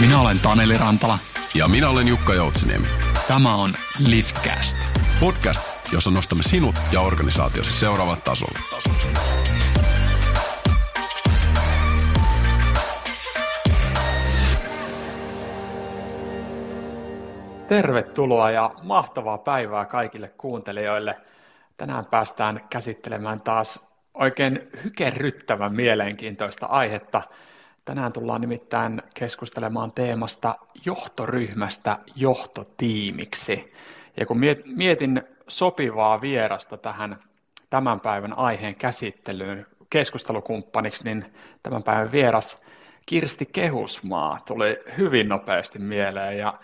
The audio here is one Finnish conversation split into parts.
Minä olen Taneli Rantala. Ja minä olen Jukka Joutsiniemi. Tämä on Liftcast. Podcast, jossa nostamme sinut ja organisaatiosi seuraavat tasolle. Tervetuloa ja mahtavaa päivää kaikille kuuntelijoille. Tänään päästään käsittelemään taas oikein hykerryttävän mielenkiintoista aihetta. Tänään tullaan nimittäin keskustelemaan teemasta johtoryhmästä johtotiimiksi. Ja kun mietin sopivaa vierasta tähän tämän päivän aiheen käsittelyyn keskustelukumppaniksi, niin tämän päivän vieras Kirsti Kehusmaa tuli hyvin nopeasti mieleen ja,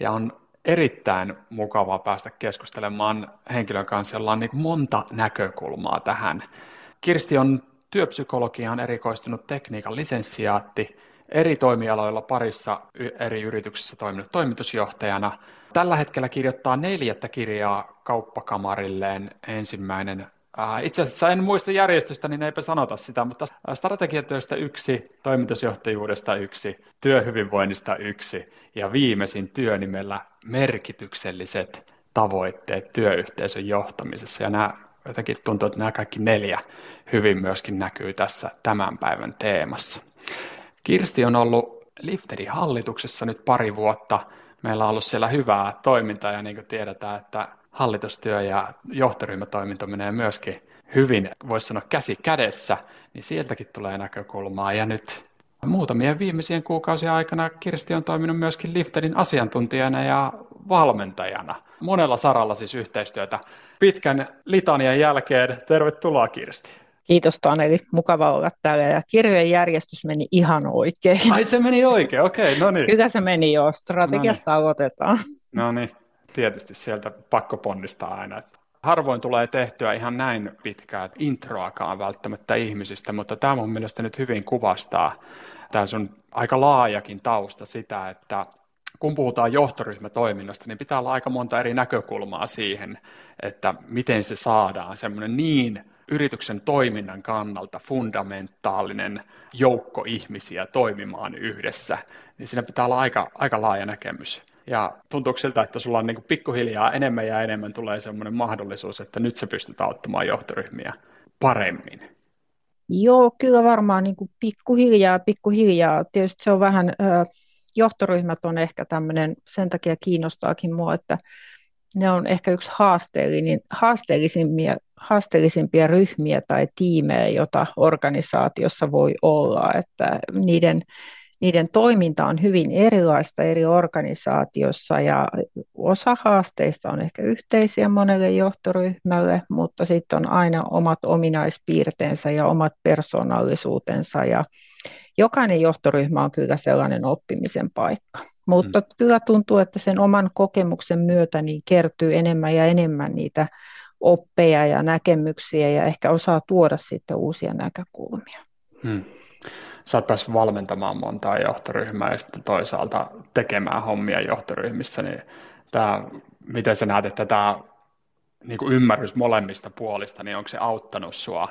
ja on erittäin mukavaa päästä keskustelemaan henkilön kanssa, jolla on niin monta näkökulmaa tähän. Kirsti on työpsykologiaan erikoistunut tekniikan lisenssiaatti, eri toimialoilla parissa eri yrityksissä toiminut toimitusjohtajana. Tällä hetkellä kirjoittaa neljättä kirjaa kauppakamarilleen. Ensimmäinen itse asiassa en muista järjestystä, niin eipä sanota sitä, mutta strategiatyöstä yksi, toimitusjohtajuudesta yksi, työhyvinvoinnista yksi ja viimeisin työnimellä merkitykselliset tavoitteet työyhteisön johtamisessa. Ja nämä jotenkin tuntuu, että nämä kaikki neljä hyvin myöskin näkyy tässä tämän päivän teemassa. Kirsti on ollut Lifterin hallituksessa nyt pari vuotta. Meillä on ollut siellä hyvää toimintaa ja niin kuin tiedetään, että hallitustyö ja johtoryhmätoiminta menee myöskin hyvin, voisi sanoa käsi kädessä, niin sieltäkin tulee näkökulmaa. Ja nyt muutamien viimeisien kuukausien aikana Kirsti on toiminut myöskin Lifterin asiantuntijana ja valmentajana. Monella saralla siis yhteistyötä. Pitkän litanian jälkeen tervetuloa Kirsti. Kiitos Taneli, mukava olla täällä ja kirjojen järjestys meni ihan oikein. Ai se meni oikein, okei, okay, no niin. Kyllä se meni jo, strategiasta Noniin. aloitetaan. No niin, tietysti sieltä pakko ponnistaa aina. Harvoin tulee tehtyä ihan näin pitkää introakaan välttämättä ihmisistä, mutta tämä mun mielestä nyt hyvin kuvastaa tämä sun aika laajakin tausta sitä, että kun puhutaan johtoryhmätoiminnasta, niin pitää olla aika monta eri näkökulmaa siihen, että miten se saadaan semmoinen niin yrityksen toiminnan kannalta fundamentaalinen joukko ihmisiä toimimaan yhdessä, niin siinä pitää olla aika, aika laaja näkemys. Ja tuntuuko siltä, että sulla on niin pikkuhiljaa enemmän ja enemmän tulee semmoinen mahdollisuus, että nyt se pystyt auttamaan johtoryhmiä paremmin? Joo, kyllä varmaan niin kuin pikkuhiljaa, pikkuhiljaa. Tietysti se on vähän, johtoryhmät on ehkä tämmöinen, sen takia kiinnostaakin mua, että ne on ehkä yksi haasteellisimpia, haasteellisimpia ryhmiä tai tiimejä, jota organisaatiossa voi olla, että niiden niiden toiminta on hyvin erilaista eri organisaatiossa ja osa haasteista on ehkä yhteisiä monelle johtoryhmälle, mutta sitten on aina omat ominaispiirteensä ja omat persoonallisuutensa ja jokainen johtoryhmä on kyllä sellainen oppimisen paikka. Mutta mm. kyllä tuntuu, että sen oman kokemuksen myötä niin kertyy enemmän ja enemmän niitä oppeja ja näkemyksiä ja ehkä osaa tuoda sitten uusia näkökulmia. Hmm sä oot päässyt valmentamaan montaa johtoryhmää ja sitten toisaalta tekemään hommia johtoryhmissä, niin tämä, miten sä näet, että tämä niin ymmärrys molemmista puolista, niin onko se auttanut sua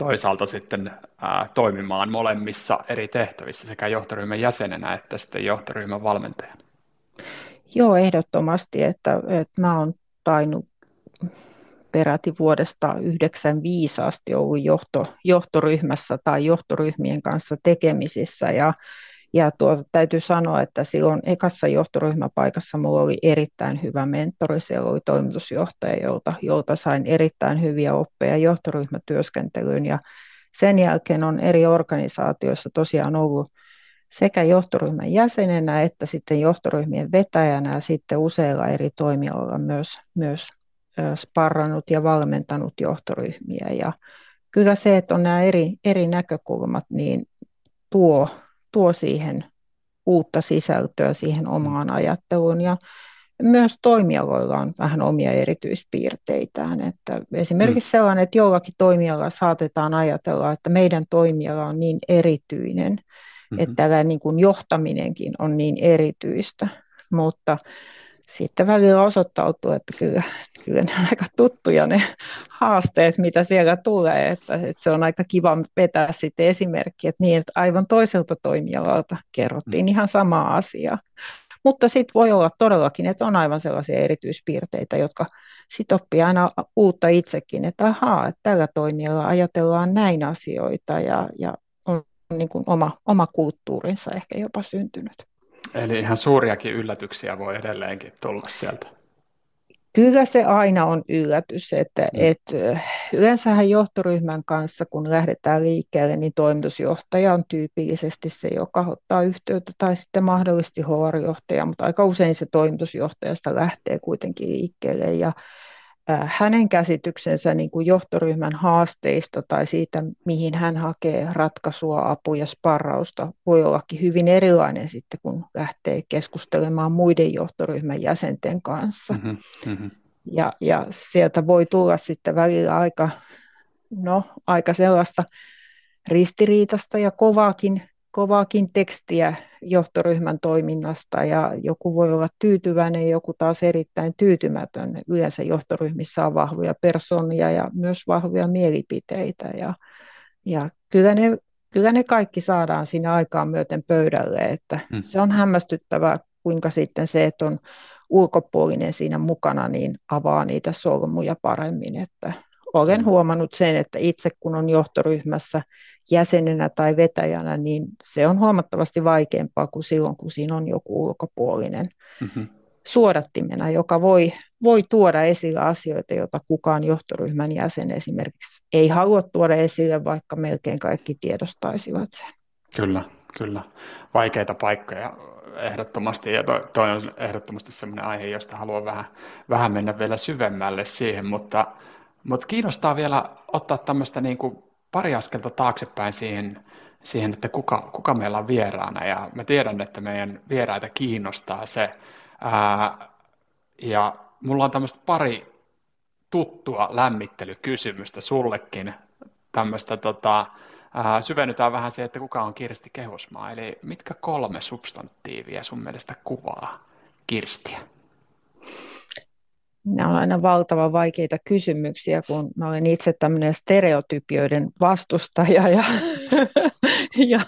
toisaalta sitten ää, toimimaan molemmissa eri tehtävissä sekä johtoryhmän jäsenenä että sitten johtoryhmän valmentajana? Joo, ehdottomasti, että, että mä oon tainnut peräti vuodesta 1995 asti ollut johto, johtoryhmässä tai johtoryhmien kanssa tekemisissä ja ja tuota, täytyy sanoa, että silloin ekassa johtoryhmäpaikassa minulla oli erittäin hyvä mentori. Siellä oli toimitusjohtaja, jolta, jolta sain erittäin hyviä oppeja johtoryhmätyöskentelyyn. Ja sen jälkeen on eri organisaatioissa tosiaan ollut sekä johtoryhmän jäsenenä että sitten johtoryhmien vetäjänä ja sitten useilla eri toimialoilla myös, myös sparrannut ja valmentanut johtoryhmiä. Ja kyllä se, että on nämä eri, eri näkökulmat, niin tuo, tuo siihen uutta sisältöä siihen omaan ajatteluun. Ja myös toimialoilla on vähän omia erityispiirteitään. Että esimerkiksi mm. sellainen, että jollakin toimialalla saatetaan ajatella, että meidän toimiala on niin erityinen, mm-hmm. että tällainen niin kuin johtaminenkin on niin erityistä. Mutta sitten välillä osoittautuu, että kyllä, kyllä ne on aika tuttuja ne haasteet, mitä siellä tulee, että, että se on aika kiva vetää sitten esimerkki, että niin, että aivan toiselta toimialalta kerrottiin ihan samaa asiaa. Mutta sitten voi olla todellakin, että on aivan sellaisia erityispiirteitä, jotka sitten oppii aina uutta itsekin, että ahaa, että tällä toimialalla ajatellaan näin asioita ja, ja on niin kuin oma, oma kulttuurinsa ehkä jopa syntynyt. Eli ihan suuriakin yllätyksiä voi edelleenkin tulla sieltä. Kyllä se aina on yllätys, että mm. et, yleensähän johtoryhmän kanssa, kun lähdetään liikkeelle, niin toimitusjohtaja on tyypillisesti se, joka ottaa yhteyttä, tai sitten mahdollisesti HR-johtaja, mutta aika usein se toimitusjohtajasta lähtee kuitenkin liikkeelle, ja hänen käsityksensä niin kuin johtoryhmän haasteista tai siitä, mihin hän hakee ratkaisua, apua ja sparrausta, voi ollakin hyvin erilainen sitten, kun lähtee keskustelemaan muiden johtoryhmän jäsenten kanssa. Mm-hmm, mm-hmm. Ja, ja sieltä voi tulla sitten välillä aika, no, aika sellaista ristiriitasta ja kovaakin kovaakin tekstiä johtoryhmän toiminnasta ja joku voi olla tyytyväinen, joku taas erittäin tyytymätön. Yleensä johtoryhmissä on vahvoja persoonia ja myös vahvoja mielipiteitä ja, ja kyllä, ne, kyllä ne kaikki saadaan siinä aikaan myöten pöydälle, että mm. se on hämmästyttävää, kuinka sitten se, että on ulkopuolinen siinä mukana, niin avaa niitä solmuja paremmin, että olen huomannut sen, että itse kun on johtoryhmässä jäsenenä tai vetäjänä, niin se on huomattavasti vaikeampaa kuin silloin, kun siinä on joku ulkopuolinen mm-hmm. suodattimena, joka voi, voi tuoda esille asioita, joita kukaan johtoryhmän jäsen esimerkiksi ei halua tuoda esille, vaikka melkein kaikki tiedostaisivat sen. Kyllä, kyllä. Vaikeita paikkoja ehdottomasti, ja toi, toi on ehdottomasti sellainen aihe, josta haluan vähän, vähän mennä vielä syvemmälle siihen, mutta, mutta kiinnostaa vielä ottaa tämmöistä niin kuin pari askelta taaksepäin siihen, siihen että kuka, kuka meillä on vieraana. Ja mä tiedän, että meidän vieraita kiinnostaa se. Ää, ja mulla on tämmöistä pari tuttua lämmittelykysymystä sullekin. Tämmöistä tota, ää, syvennytään vähän siihen, että kuka on Kirsti Kehusmaa. Eli mitkä kolme substantiivia sun mielestä kuvaa Kirstiä? Nämä on aina valtavan vaikeita kysymyksiä, kun mä olen itse tämmöinen stereotypioiden vastustaja ja, ja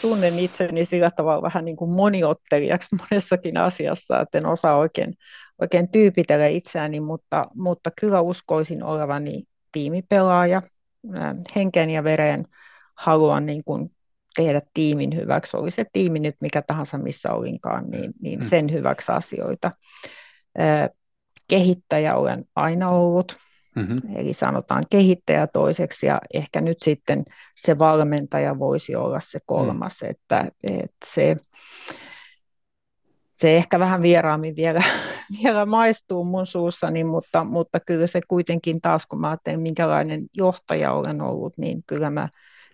tunnen itseni sillä tavalla vähän niin kuin moniottelijaksi monessakin asiassa, että en osaa oikein, oikein tyypitellä itseäni, mutta, mutta kyllä uskoisin olevani tiimipelaaja. Henkeen ja vereen haluan niin kuin tehdä tiimin hyväksi, oli se tiimi nyt mikä tahansa missä olinkaan, niin, niin mm. sen hyväksi asioita kehittäjä olen aina ollut, mm-hmm. eli sanotaan kehittäjä toiseksi ja ehkä nyt sitten se valmentaja voisi olla se kolmas, mm. että, että se, se ehkä vähän vieraammin vielä, vielä maistuu mun suussani, mutta, mutta kyllä se kuitenkin taas, kun mä ajattelen, minkälainen johtaja olen ollut, niin kyllä mä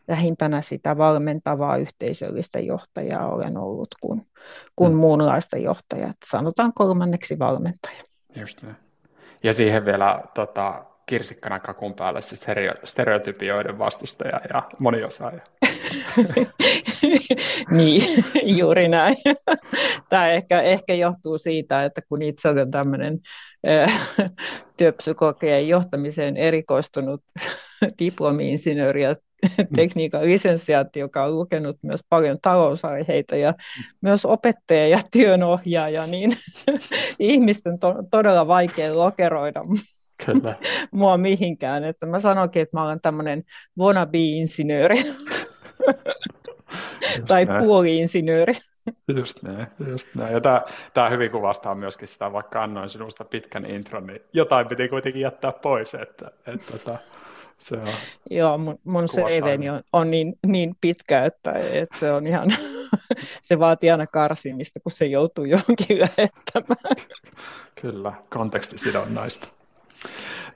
lähimpänä sitä valmentavaa yhteisöllistä johtajaa olen ollut kuin, kuin mm. muunlaista johtajaa. Sanotaan kolmanneksi valmentaja. Just näin. Ja siihen vielä tota, kirsikkana kakun päälle siis stereotypioiden vastustaja ja moniosaaja. niin, juuri näin. Tämä ehkä, ehkä johtuu siitä, että kun itse olen tämmöinen työpsykologian johtamiseen erikoistunut diplomi-insinööri ja tekniikan lisensiaatti, joka on lukenut myös paljon talousaiheita ja myös opettaja ja työnohjaaja, niin ihmisten to- todella vaikea lokeroida Kyllä. mua mihinkään. Että mä sanoinkin, että mä olen tämmöinen wannabe-insinööri tai puoli-insinööri. Just näin, just näin. Ja tämä, tämä hyvin kuvastaa myöskin sitä, vaikka annoin sinusta pitkän intron, niin jotain piti kuitenkin jättää pois, että, että, että tota, se on, Joo, mun, mun CVni on, on niin, niin pitkä, että, että se on ihan, se vaatii aina karsimista, kun se joutuu johonkin lähettämään. Kyllä, kontekstisidonnaista.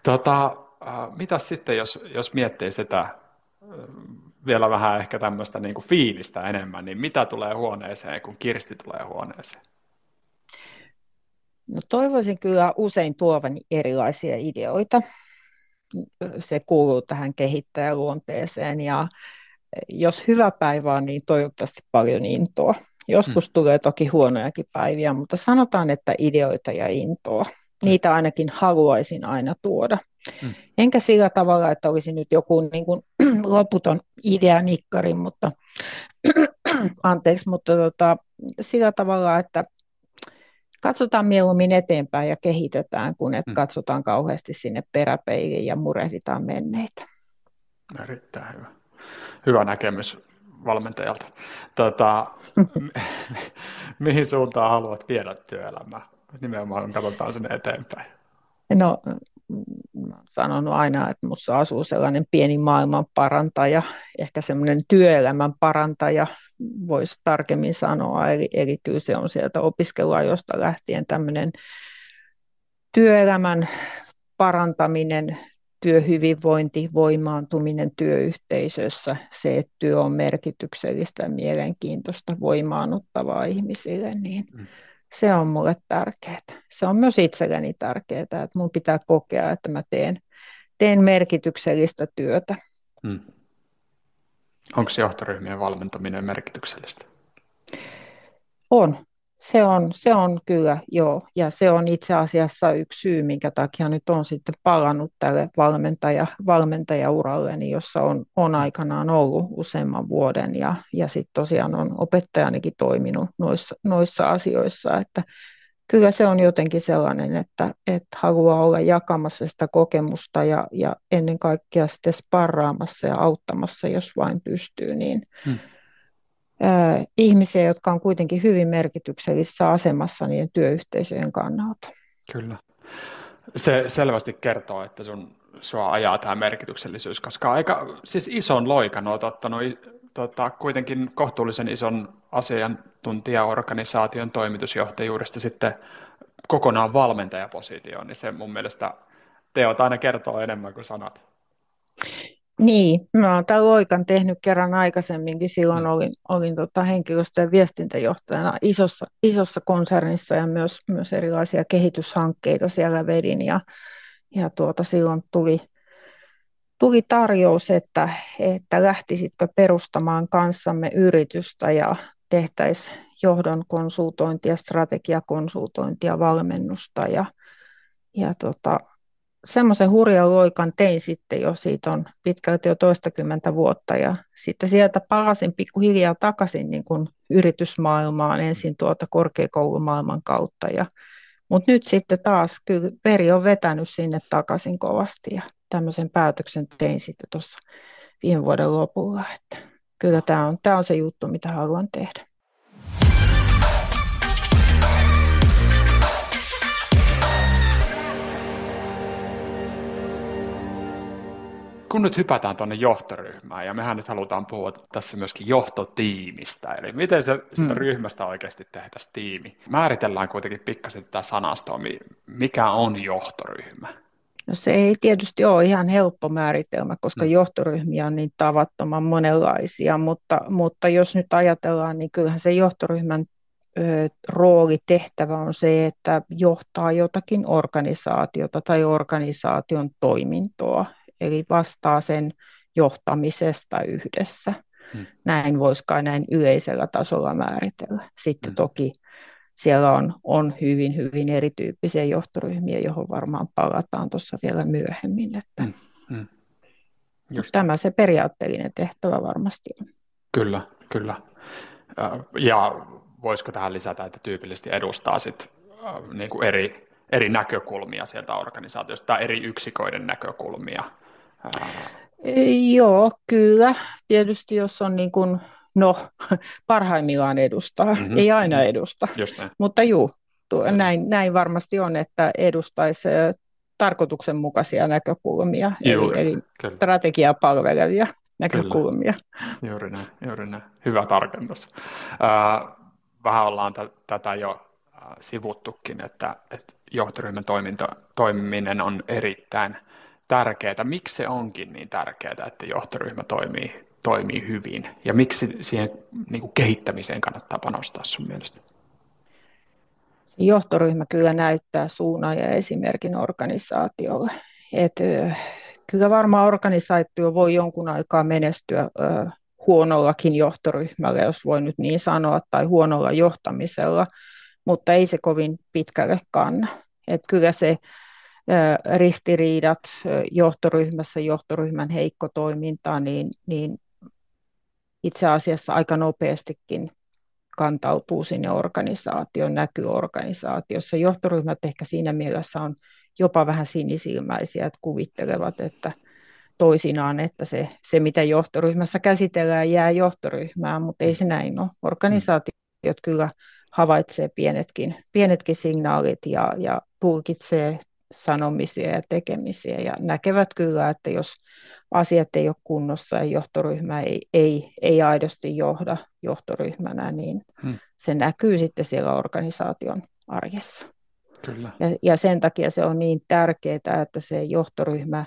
Tota, äh, mitä sitten, jos, jos miettii sitä äh, vielä vähän ehkä tämmöistä niin kuin fiilistä enemmän, niin mitä tulee huoneeseen, kun Kirsti tulee huoneeseen? No toivoisin kyllä usein tuovani erilaisia ideoita se kuuluu tähän kehittäjäluonteeseen ja jos hyvä päivä on, niin toivottavasti paljon intoa. Joskus mm. tulee toki huonojakin päiviä, mutta sanotaan, että ideoita ja intoa. Niitä ainakin haluaisin aina tuoda. Mm. Enkä sillä tavalla, että olisi nyt joku niin kuin, loputon ideanikkari, mutta, anteeksi, mutta tota, sillä tavalla, että katsotaan mieluummin eteenpäin ja kehitetään, kun että mm. katsotaan kauheasti sinne peräpeiliin ja murehditaan menneitä. Erittäin hyvä. Hyvä näkemys valmentajalta. Tota, mihin suuntaan haluat viedä työelämää? Nimenomaan katsotaan sinne eteenpäin. No, mä olen sanonut aina, että minussa asuu sellainen pieni maailman parantaja, ehkä semmoinen työelämän parantaja, voisi tarkemmin sanoa, eli, eli kyllä se on sieltä opiskeluajosta lähtien tämmöinen työelämän parantaminen, työhyvinvointi, voimaantuminen työyhteisössä, se, että työ on merkityksellistä ja mielenkiintoista, voimaanottavaa ihmisille, niin mm. se on mulle tärkeää. Se on myös itselleni tärkeää, että mun pitää kokea, että mä teen, teen merkityksellistä työtä. Mm. Onko johtoryhmien valmentaminen merkityksellistä? On. Se on, se on kyllä, joo. Ja se on itse asiassa yksi syy, minkä takia nyt on sitten palannut tälle valmentaja, valmentajauralleni, jossa on, on aikanaan ollut useamman vuoden. Ja, ja sitten tosiaan on opettajanikin toiminut noissa, noissa asioissa, että kyllä se on jotenkin sellainen, että, että haluaa olla jakamassa sitä kokemusta ja, ja ennen kaikkea sitten sparraamassa ja auttamassa, jos vain pystyy, niin hmm. ää, ihmisiä, jotka on kuitenkin hyvin merkityksellisessä asemassa niiden työyhteisöjen kannalta. Kyllä. Se selvästi kertoo, että sun, sua ajaa tämä merkityksellisyys, koska aika siis ison loikan olet ottanut tota, kuitenkin kohtuullisen ison asiantuntijaorganisaation toimitusjohtajuudesta sitten kokonaan valmentajapositioon, niin se mun mielestä teot aina kertoo enemmän kuin sanat. Niin, mä oon tämän loikan tehnyt kerran aikaisemminkin. Silloin mm. olin, olin tota henkilöstö- ja viestintäjohtajana isossa, isossa konsernissa ja myös, myös erilaisia kehityshankkeita siellä vedin. Ja, ja tuota, silloin tuli, tuli tarjous, että, että lähtisitkö perustamaan kanssamme yritystä ja tehtäisiin johdon konsultointia, strategiakonsultointia, valmennusta ja, ja tota, semmoisen hurjan loikan tein sitten jo, siitä on pitkälti jo toistakymmentä vuotta ja sitten sieltä palasin pikkuhiljaa takaisin niin kuin yritysmaailmaan ensin tuolta korkeakoulumaailman kautta ja mutta nyt sitten taas kyllä veri on vetänyt sinne takaisin kovasti ja tämmöisen päätöksen tein sitten tuossa viime vuoden lopulla, että kyllä tämä on, tämä on se juttu, mitä haluan tehdä. kun nyt hypätään tuonne johtoryhmään, ja mehän nyt halutaan puhua tässä myöskin johtotiimistä, eli miten se sitä mm. ryhmästä oikeasti tehtäisiin tiimi. Määritellään kuitenkin pikkasen tätä sanastoa, mikä on johtoryhmä. No se ei tietysti ole ihan helppo määritelmä, koska mm. johtoryhmiä on niin tavattoman monenlaisia, mutta, mutta jos nyt ajatellaan, niin kyllähän se johtoryhmän ö, rooli, tehtävä on se, että johtaa jotakin organisaatiota tai organisaation toimintoa eli vastaa sen johtamisesta yhdessä. Hmm. Näin voisi kai näin yleisellä tasolla määritellä. Sitten hmm. toki siellä on, on hyvin, hyvin erityyppisiä johtoryhmiä, johon varmaan palataan tuossa vielä myöhemmin. Että hmm. Hmm. Just. Tämä se periaatteellinen tehtävä varmasti on. Kyllä, kyllä. Ja voisiko tähän lisätä, että tyypillisesti edustaa sit, niin kuin eri, eri näkökulmia sieltä organisaatiosta tai eri yksiköiden näkökulmia Joo, kyllä. Tietysti jos on niin kuin, no, parhaimmillaan edustaa, mm-hmm. ei aina edusta. Mutta juu, tuo, näin, näin varmasti on, että edustaisi tarkoituksenmukaisia näkökulmia, Juuri, eli, eli strategiaa palvelevia näkökulmia. Kyllä. Juuri näin, juuri näin. Hyvä tarkennus. Äh, vähän ollaan t- tätä jo sivuttukin, että, että johtoryhmän toiminta, toimiminen on erittäin tärkeää. Miksi se onkin niin tärkeää, että johtoryhmä toimii, toimii hyvin? Ja miksi siihen niin kuin kehittämiseen kannattaa panostaa sun mielestä? Johtoryhmä kyllä näyttää suunnan ja esimerkin organisaatiolle. Et, kyllä varmaan organisaatio voi jonkun aikaa menestyä huonollakin johtoryhmällä, jos voi nyt niin sanoa, tai huonolla johtamisella, mutta ei se kovin pitkälle kanna. Että kyllä se ristiriidat johtoryhmässä, johtoryhmän heikko toiminta, niin, niin itse asiassa aika nopeastikin kantautuu sinne organisaation, näkyy organisaatiossa. Johtoryhmät ehkä siinä mielessä on jopa vähän sinisilmäisiä, että kuvittelevat, että toisinaan, että se, se mitä johtoryhmässä käsitellään jää johtoryhmään, mutta ei se näin ole. Organisaatiot kyllä havaitsee pienetkin, pienetkin signaalit ja, ja tulkitsee sanomisia ja tekemisiä ja näkevät kyllä, että jos asiat ei ole kunnossa ja johtoryhmä ei, ei, ei aidosti johda johtoryhmänä, niin hmm. se näkyy sitten siellä organisaation arjessa. Kyllä. Ja, ja sen takia se on niin tärkeää, että se johtoryhmä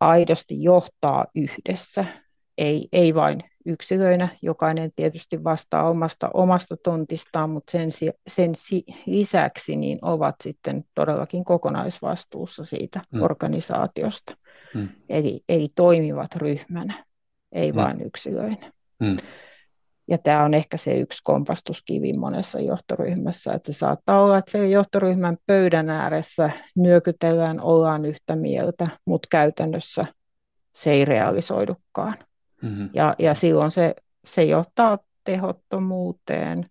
aidosti johtaa yhdessä, ei, ei vain yksilöinä. Jokainen tietysti vastaa omasta, omasta tontistaan, mutta sen, sen lisäksi niin ovat sitten todellakin kokonaisvastuussa siitä mm. organisaatiosta. Mm. Eli, eli toimivat ryhmänä, ei mm. vain yksilöinä. Mm. Ja tämä on ehkä se yksi kompastuskivi monessa johtoryhmässä, että se saattaa olla, että se johtoryhmän pöydän ääressä nyökytellään, ollaan yhtä mieltä, mutta käytännössä se ei realisoidukaan. Mm-hmm. Ja, ja silloin se, se johtaa tehottomuuteen,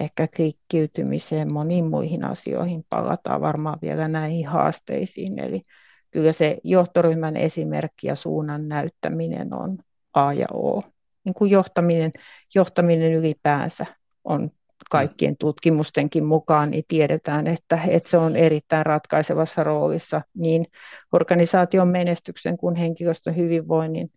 ehkä klikkiytymiseen, moniin muihin asioihin. Palataan varmaan vielä näihin haasteisiin. Eli kyllä se johtoryhmän esimerkki ja suunnan näyttäminen on A ja O. Niin kuin johtaminen, johtaminen ylipäänsä on kaikkien tutkimustenkin mukaan, niin tiedetään, että, että se on erittäin ratkaisevassa roolissa niin organisaation menestyksen kuin henkilöstön hyvinvoinnin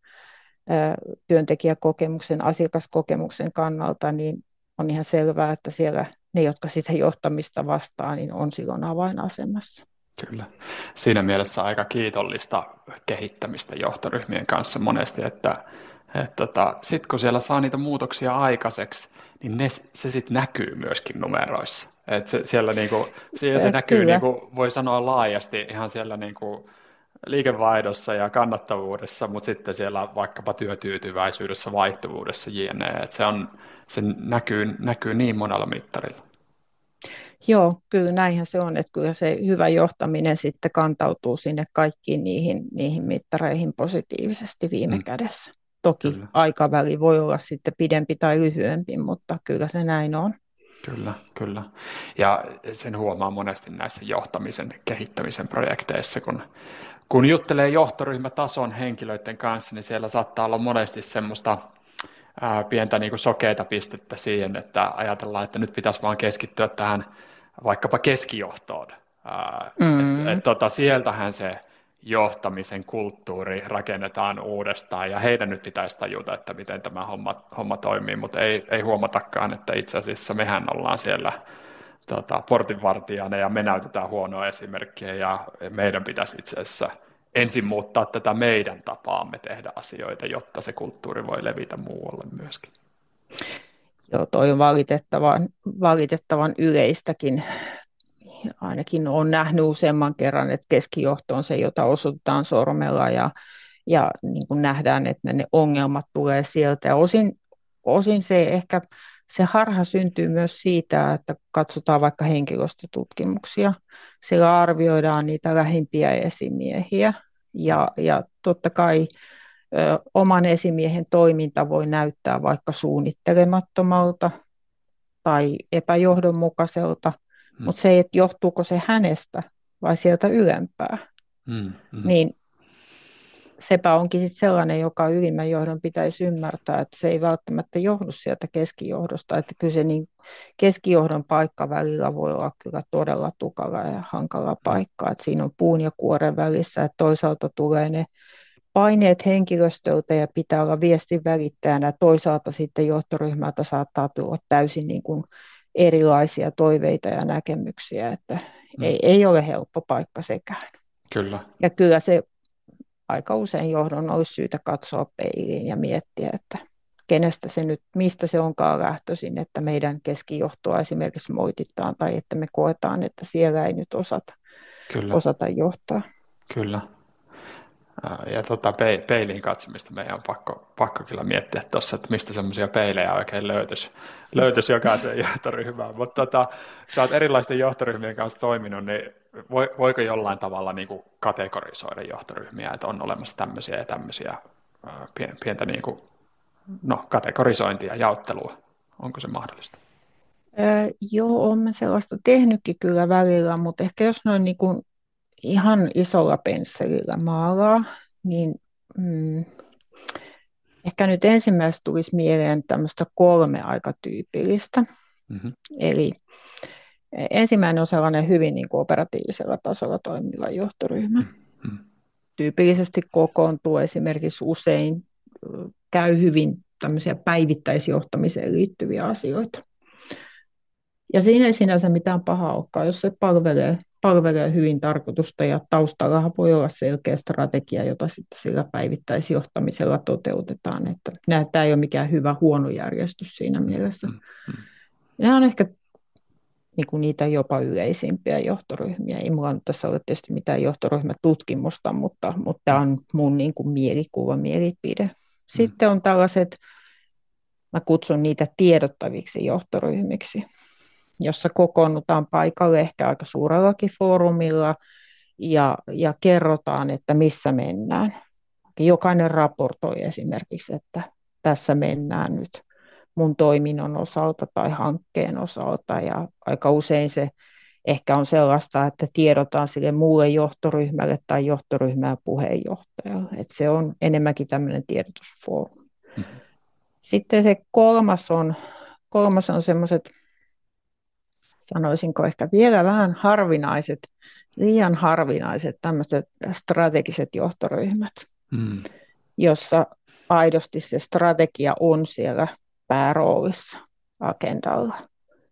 työntekijäkokemuksen, asiakaskokemuksen kannalta, niin on ihan selvää, että siellä ne, jotka sitä johtamista vastaa, niin on silloin avainasemassa. Kyllä. Siinä mielessä aika kiitollista kehittämistä johtoryhmien kanssa monesti, että, että tota, sitten kun siellä saa niitä muutoksia aikaiseksi, niin ne, se sitten näkyy myöskin numeroissa. Et se, siellä niinku, se, se näkyy, niinku, voi sanoa laajasti, ihan siellä niinku, liikevaihdossa ja kannattavuudessa, mutta sitten siellä vaikkapa työtyytyväisyydessä, vaihtuvuudessa jne. Että se, on, se näkyy, näkyy niin monella mittarilla. Joo, kyllä näinhän se on, että kyllä se hyvä johtaminen sitten kantautuu sinne kaikkiin niihin, niihin mittareihin positiivisesti viime mm. kädessä. Toki kyllä. aikaväli voi olla sitten pidempi tai lyhyempi, mutta kyllä se näin on. Kyllä, kyllä. Ja sen huomaa monesti näissä johtamisen kehittämisen projekteissa, kun kun juttelee johtoryhmätason henkilöiden kanssa, niin siellä saattaa olla monesti semmoista ää, pientä niin kuin sokeita pistettä siihen, että ajatellaan, että nyt pitäisi vaan keskittyä tähän vaikkapa keskijohtoon. Ää, mm. et, et, tota, sieltähän se johtamisen kulttuuri rakennetaan uudestaan ja heidän nyt pitäisi tajuta, että miten tämä homma, homma toimii, mutta ei, ei huomatakaan, että itse asiassa mehän ollaan siellä tota, portinvartijana ja me näytetään huonoa esimerkkiä ja meidän pitäisi itse asiassa ensin muuttaa tätä meidän tapaamme tehdä asioita, jotta se kulttuuri voi levitä muualle myöskin. Joo, toi on valitettavan, valitettavan yleistäkin. Ainakin olen nähnyt useamman kerran, että keskijohto on se, jota osoitetaan sormella ja, ja niin kuin nähdään, että ne ongelmat tulee sieltä. Ja osin, osin se ehkä se harha syntyy myös siitä, että katsotaan vaikka henkilöstötutkimuksia. Siellä arvioidaan niitä lähimpiä esimiehiä ja, ja totta kai ö, oman esimiehen toiminta voi näyttää vaikka suunnittelemattomalta tai epäjohdonmukaiselta, hmm. mutta se, että johtuuko se hänestä vai sieltä ylempää, hmm. Hmm. niin sepä onkin sit sellainen, joka ylimmän johdon pitäisi ymmärtää, että se ei välttämättä johdu sieltä keskijohdosta, että kyllä se niin keskijohdon paikka välillä voi olla kyllä todella tukala ja hankala paikka, että siinä on puun ja kuoren välissä, että toisaalta tulee ne paineet henkilöstöltä ja pitää olla viestin välittäjänä, toisaalta sitten johtoryhmältä saattaa tulla täysin niin kuin erilaisia toiveita ja näkemyksiä, että mm. ei, ei ole helppo paikka sekään. Kyllä. Ja kyllä se aika usein johdon olisi syytä katsoa peiliin ja miettiä, että kenestä se nyt, mistä se onkaan lähtöisin, että meidän keskijohtoa esimerkiksi moititaan tai että me koetaan, että siellä ei nyt osata, Kyllä. osata johtaa. Kyllä. Ja tota, peiliin katsomista meidän on pakko, pakko kyllä miettiä tuossa, että mistä semmoisia peilejä oikein löytyisi, löytyisi jokaiseen johtoryhmään. Mutta tota, sä oot erilaisten johtoryhmien kanssa toiminut, niin voiko jollain tavalla niin kuin kategorisoida johtoryhmiä, että on olemassa tämmöisiä ja tämmöisiä pientä niin kuin, no, kategorisointia, jaottelua? Onko se mahdollista? Öö, joo, olen sellaista tehnytkin kyllä välillä, mutta ehkä jos noin niin kuin ihan isolla pensselillä maalaa, niin mm, ehkä nyt ensimmäisestä tulisi mieleen tämmöistä kolme aika tyypillistä. Mm-hmm. Eli ensimmäinen on sellainen hyvin niin kuin operatiivisella tasolla toimiva johtoryhmä. Mm-hmm. Tyypillisesti kokoontuu esimerkiksi usein, käy hyvin tämmöisiä päivittäisjohtamiseen liittyviä asioita. Ja siinä ei sinänsä mitään pahaa olekaan, jos se palvelee, palvelee hyvin tarkoitusta ja taustalla voi olla selkeä strategia, jota sitten sillä päivittäisjohtamisella toteutetaan. Että tämä ei ole mikään hyvä huono järjestys siinä mielessä. Mm-hmm. Nämä on ehkä niin kuin niitä jopa yleisimpiä johtoryhmiä. Ei minulla nyt tässä ole tietysti mitään johtoryhmätutkimusta, mutta, mutta tämä on mun niin kuin mielikuva, mielipide. Sitten on tällaiset, mä kutsun niitä tiedottaviksi johtoryhmiksi jossa kokoonnutaan paikalle ehkä aika suurellakin foorumilla ja, ja kerrotaan, että missä mennään. Jokainen raportoi esimerkiksi, että tässä mennään nyt mun toiminnon osalta tai hankkeen osalta ja aika usein se ehkä on sellaista, että tiedotaan sille muulle johtoryhmälle tai johtoryhmään puheenjohtajalle. Että se on enemmänkin tämmöinen tiedotusfoorumi. Mm-hmm. Sitten se kolmas on, kolmas on semmoiset sanoisinko ehkä vielä vähän harvinaiset, liian harvinaiset tämmöiset strategiset johtoryhmät, mm. jossa aidosti se strategia on siellä pääroolissa agendalla.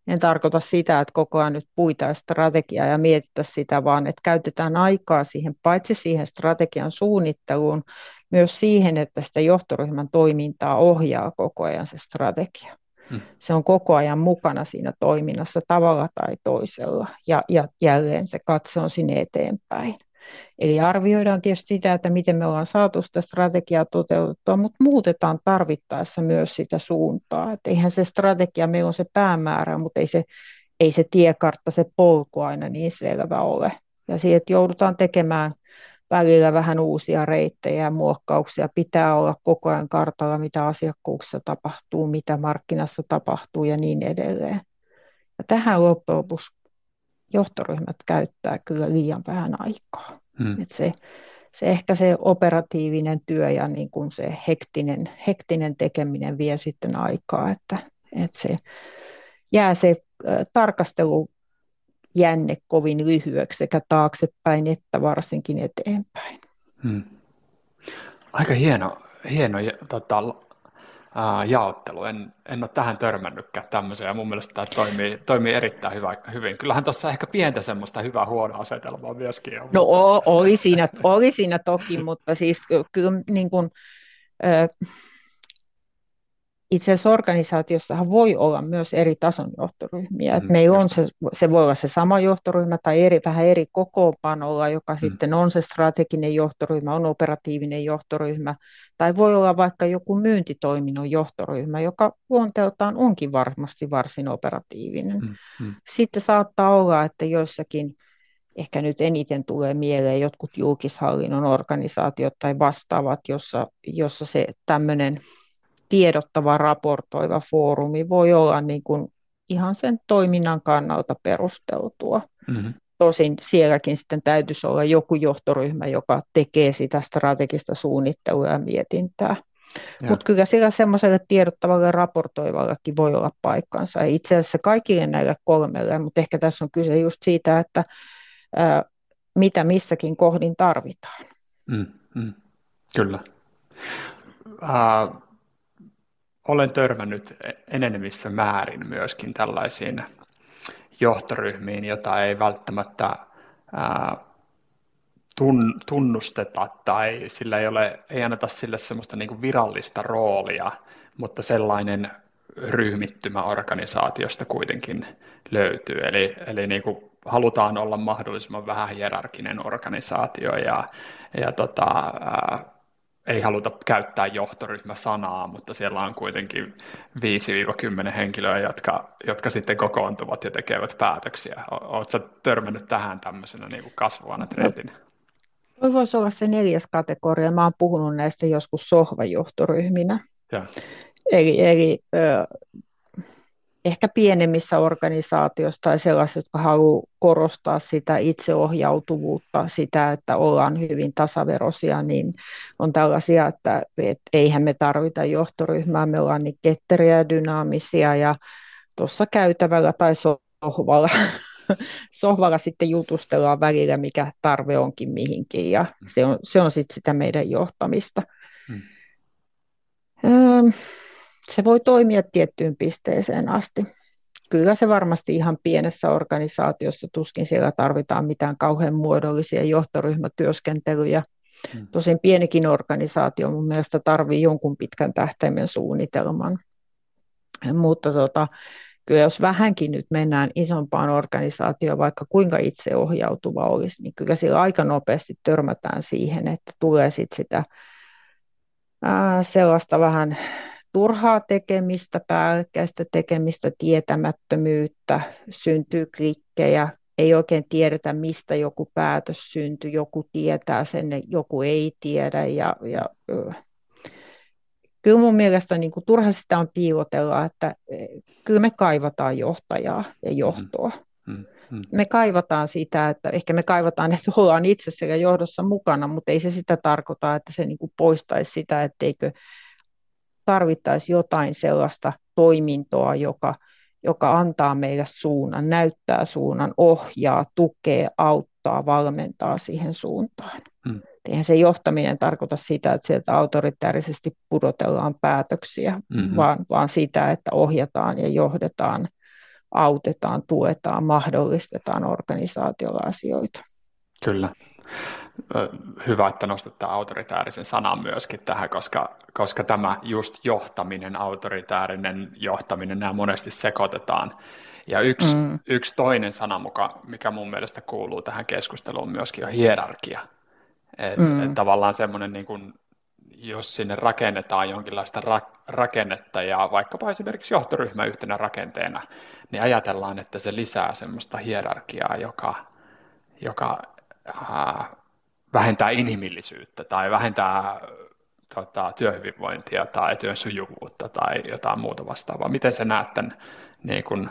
En tarkoita sitä, että koko ajan nyt puitaisiin strategiaa ja mietittäisiin sitä, vaan että käytetään aikaa siihen, paitsi siihen strategian suunnitteluun, myös siihen, että sitä johtoryhmän toimintaa ohjaa koko ajan se strategia. Mm. Se on koko ajan mukana siinä toiminnassa tavalla tai toisella ja, ja jälleen se katse on sinne eteenpäin. Eli arvioidaan tietysti sitä, että miten me ollaan saatu sitä strategiaa toteutettua, mutta muutetaan tarvittaessa myös sitä suuntaa. Että eihän se strategia, meillä on se päämäärä, mutta ei se, ei se tiekartta, se polku aina niin selvä ole. Ja siitä joudutaan tekemään välillä vähän uusia reittejä ja muokkauksia. Pitää olla koko ajan kartalla, mitä asiakkuuksissa tapahtuu, mitä markkinassa tapahtuu ja niin edelleen. Ja tähän loppujen lopuksi johtoryhmät käyttää kyllä liian vähän aikaa. Hmm. Et se, se ehkä se operatiivinen työ ja niin kuin se hektinen, hektinen tekeminen vie sitten aikaa, että, että se jää se tarkastelu jänne kovin lyhyeksi sekä taaksepäin että varsinkin eteenpäin. Hmm. Aika hieno, hieno tota, ää, jaottelu. En, en ole tähän törmännytkään tämmöiseen ja mun mielestä tämä toimii, toimii erittäin hyvä, hyvin. Kyllähän tuossa ehkä pientä semmoista hyvää huono asetelmaa myöskin on. No oli siinä, oli siinä toki, mutta siis kyllä niin kuin, itse asiassa organisaatiossahan voi olla myös eri tason johtoryhmiä. Mm, meillä on se, se voi olla se sama johtoryhmä tai eri, vähän eri kokoonpanolla, joka mm. sitten on se strateginen johtoryhmä, on operatiivinen johtoryhmä, tai voi olla vaikka joku myyntitoiminnon johtoryhmä, joka luonteeltaan onkin varmasti varsin operatiivinen. Mm, mm. Sitten saattaa olla, että joissakin ehkä nyt eniten tulee mieleen jotkut julkishallinnon organisaatiot tai vastaavat, jossa, jossa se tämmöinen tiedottava, raportoiva foorumi voi olla niin kuin ihan sen toiminnan kannalta perusteltua. Mm-hmm. Tosin sielläkin sitten täytyisi olla joku johtoryhmä, joka tekee sitä strategista suunnittelua ja mietintää. Mutta kyllä sillä semmoiselle tiedottavalle raportoivallekin voi olla paikkansa. Itse asiassa kaikille näille kolmelle, mutta ehkä tässä on kyse just siitä, että ää, mitä missäkin kohdin tarvitaan. Mm, mm, kyllä. Uh, olen törmännyt enenevissä määrin myöskin tällaisiin johtoryhmiin, jota ei välttämättä ää, tun, tunnusteta tai sillä ei, ole, ei anneta sille semmoista niin kuin virallista roolia, mutta sellainen ryhmittymä organisaatiosta kuitenkin löytyy. Eli, eli niin kuin halutaan olla mahdollisimman vähän hierarkinen organisaatio ja, ja tota, ää, ei haluta käyttää johtoryhmäsanaa, mutta siellä on kuitenkin 5-10 henkilöä, jotka, jotka sitten kokoontuvat ja tekevät päätöksiä. Oletko törmännyt tähän tämmöisenä niin kuin kasvavana trendinä? Voi voisi olla se neljäs kategoria. Mä oon puhunut näistä joskus sohvajohtoryhminä. Ja. Eli, eli ehkä pienemmissä organisaatioissa tai sellaisissa, jotka haluaa korostaa sitä itseohjautuvuutta, sitä, että ollaan hyvin tasaverosia, niin on tällaisia, että, että eihän me tarvita johtoryhmää, me ollaan niin ketteriä ja dynaamisia ja tuossa käytävällä tai sohvalla, sohvalla sitten jutustellaan välillä, mikä tarve onkin mihinkin ja se on, se on sitten sitä meidän johtamista. Hmm. Öö, se voi toimia tiettyyn pisteeseen asti. Kyllä se varmasti ihan pienessä organisaatiossa tuskin siellä tarvitaan mitään kauhean muodollisia johtoryhmätyöskentelyjä. Hmm. Tosin pienikin organisaatio mun mielestä tarvii jonkun pitkän tähtäimen suunnitelman. Mutta tota, kyllä jos vähänkin nyt mennään isompaan organisaatioon, vaikka kuinka itseohjautuva olisi, niin kyllä sillä aika nopeasti törmätään siihen, että tulee sit sitä ää, sellaista vähän turhaa tekemistä, päällekkäistä tekemistä, tietämättömyyttä, syntyy klikkejä, ei oikein tiedetä, mistä joku päätös syntyy, joku tietää sen, joku ei tiedä. Ja, ja, kyllä mun mielestä niin kuin, turha sitä on piilotella, että e, kyllä me kaivataan johtajaa ja johtoa. Mm, mm. Me kaivataan sitä, että ehkä me kaivataan, että ollaan itse sekä johdossa mukana, mutta ei se sitä tarkoita, että se niin kuin poistaisi sitä, etteikö tarvittaisiin jotain sellaista toimintoa, joka, joka antaa meille suunnan, näyttää suunnan, ohjaa, tukee, auttaa, valmentaa siihen suuntaan. Hmm. Eihän se johtaminen tarkoita sitä, että sieltä autoritäärisesti pudotellaan päätöksiä, mm-hmm. vaan, vaan sitä, että ohjataan ja johdetaan, autetaan, tuetaan, mahdollistetaan organisaatiolla asioita. Kyllä hyvä, että nostat tämän autoritäärisen sanan myöskin tähän, koska, koska tämä just johtaminen, autoritäärinen johtaminen, nämä monesti sekoitetaan. Ja yksi, mm. yksi toinen sana, muka, mikä mun mielestä kuuluu tähän keskusteluun myöskin, on hierarkia. Et, mm. et tavallaan semmoinen, niin kun, jos sinne rakennetaan jonkinlaista ra- rakennetta ja vaikkapa esimerkiksi johtoryhmä yhtenä rakenteena, niin ajatellaan, että se lisää semmoista hierarkiaa, joka, joka vähentää inhimillisyyttä tai vähentää tota, työhyvinvointia tai työn sujuvuutta tai jotain muuta vastaavaa. Miten sä näet tämän niin kun,